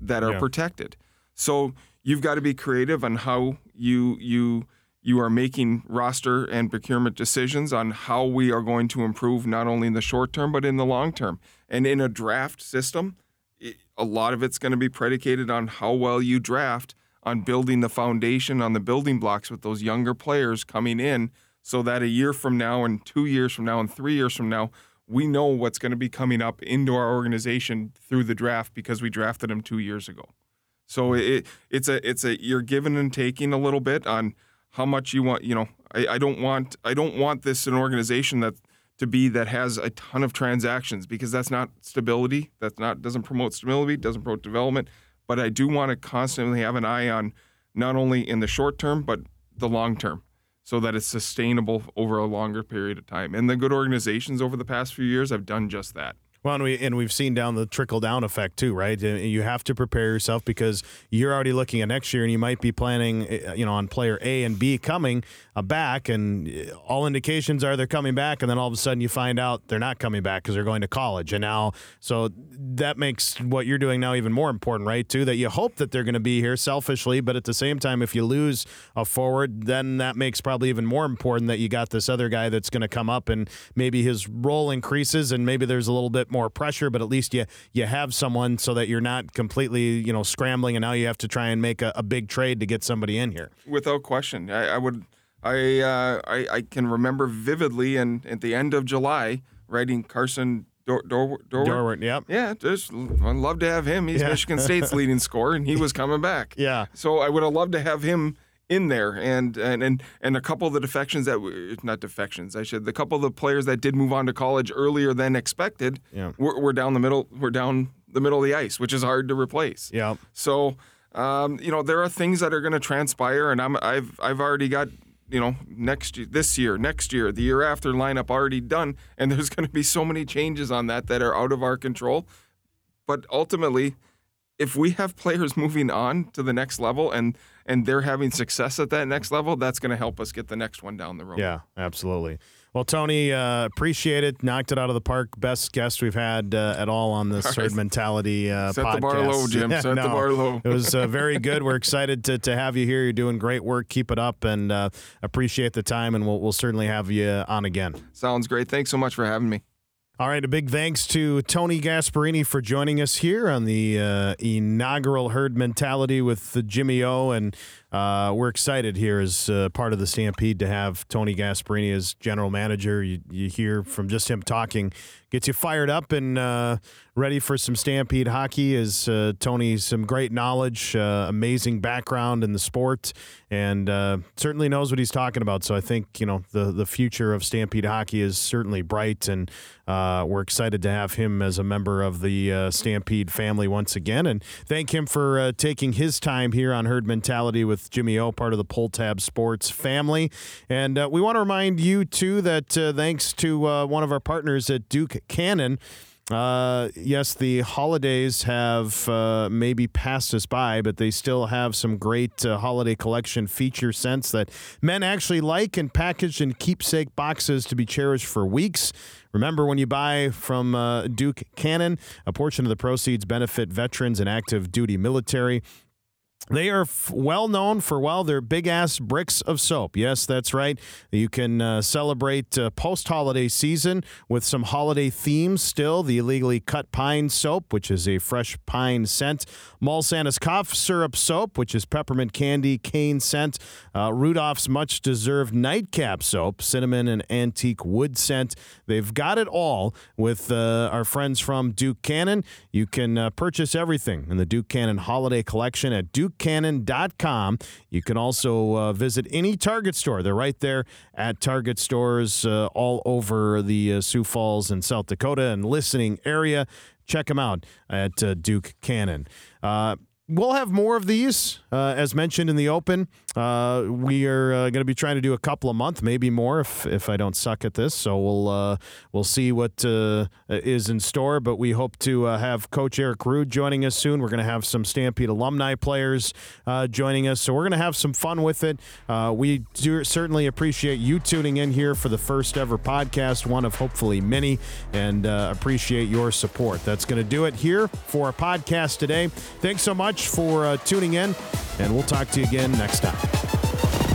that are yeah. protected. So you've got to be creative on how you you you are making roster and procurement decisions on how we are going to improve not only in the short term but in the long term. And in a draft system, a lot of it's going to be predicated on how well you draft on building the foundation on the building blocks with those younger players coming in so that a year from now and 2 years from now and 3 years from now we know what's going to be coming up into our organization through the draft because we drafted them 2 years ago. So it it's a it's a you're giving and taking a little bit on how much you want. You know, I, I don't want I don't want this an organization that to be that has a ton of transactions because that's not stability. That's not doesn't promote stability, doesn't promote development. But I do want to constantly have an eye on not only in the short term but the long term, so that it's sustainable over a longer period of time. And the good organizations over the past few years have done just that. Well, and, we, and we've seen down the trickle down effect too, right? You have to prepare yourself because you're already looking at next year, and you might be planning, eh, you know, on player A and B coming uh, back, and eh, all indications are they're coming back, and then all of a sudden you find out they're not coming back because they're going to college, and now so that makes what you're doing now even more important, right? Too that you hope that they're going to be here selfishly, but at the same time, if you lose a forward, then that makes probably even more important that you got this other guy that's going to come up, and maybe his role increases, and maybe there's a little bit more pressure, but at least you you have someone so that you're not completely you know scrambling, and now you have to try and make a, a big trade to get somebody in here. Without question, I, I would. I, uh, I I can remember vividly, and at the end of July, writing Carson Dor- Dor- Dor- Dorwart, yep. Yeah, just I'd love to have him. He's Yeah. Michigan State's leading scorer, and he was coming back. Yeah. So I would have loved to have him in there, and and and, and a couple of the defections that were, not defections, I should. The couple of the players that did move on to college earlier than expected, Yeah. were, were down the middle. Were down the middle of the ice, which is hard to replace. Yeah. So, um, you know, there are things that are going to transpire, and I'm I've I've already got you know next year, this year, next year, the year after lineup already done, and there's going to be so many changes on that that are out of our control. But ultimately, if we have players moving on to the next level and and they're having success at that next level, that's going to help us get the next one down the road. Yeah, absolutely. Well, Tony, uh, appreciate it. Knocked it out of the park. Best guest we've had uh, at all on this All herd mentality uh, Set podcast. the bar low, Jim. Set the bar low. it was uh, very good. We're excited to, to have you here. You're doing great work. Keep it up, and uh, appreciate the time. And we'll we'll certainly have you on again. Sounds great. Thanks so much for having me. All right, a big thanks to Tony Gasparini for joining us here on the uh, inaugural herd mentality with Jimmy O, and uh, we're excited here as uh, part of the Stampede to have Tony Gasparini as general manager. You, you hear from just him talking, gets you fired up and uh, ready for some Stampede hockey. Is uh, Tony some great knowledge, uh, amazing background in the sport, and uh, certainly knows what he's talking about. So I think you know the the future of Stampede hockey is certainly bright, and we're excited to have him as a member of the Stampede family once again. And thank him for taking his time here on Herd Mentality with Jimmy O, part of the Pull Tab Sports family. And uh, we want to remind you too that uh, thanks to uh, one of our partners at Duke Cannon. Uh, yes, the holidays have uh, maybe passed us by, but they still have some great uh, holiday collection feature scents that men actually like and packaged in keepsake boxes to be cherished for weeks. Remember, when you buy from uh, Duke Cannon, a portion of the proceeds benefit veterans and active duty military. They are f- well known for, well, their big ass bricks of soap. Yes, that's right. You can uh, celebrate uh, post holiday season with some holiday themes still. The illegally cut pine soap, which is a fresh pine scent. Mall Santa's cough syrup soap, which is peppermint candy cane scent. Uh, Rudolph's much deserved nightcap soap, cinnamon and antique wood scent. They've got it all with uh, our friends from Duke Cannon. You can uh, purchase everything in the Duke Cannon holiday collection at dukecannon.com. You can also uh, visit any Target store. They're right there at Target stores uh, all over the uh, Sioux Falls and South Dakota and listening area. Check them out at uh, Duke Cannon. We'll have more of these, uh, as mentioned in the open. Uh, we are uh, going to be trying to do a couple a month, maybe more, if if I don't suck at this. So we'll uh, we'll see what uh, is in store. But we hope to uh, have Coach Eric Rud joining us soon. We're going to have some Stampede alumni players joining us, so we're going to have some fun with it. We do certainly appreciate you tuning in here for the first ever podcast, one of hopefully many, and appreciate your support. That's going to do it here for our podcast today. Thanks so much much for uh, tuning in, and we'll talk to you again next time.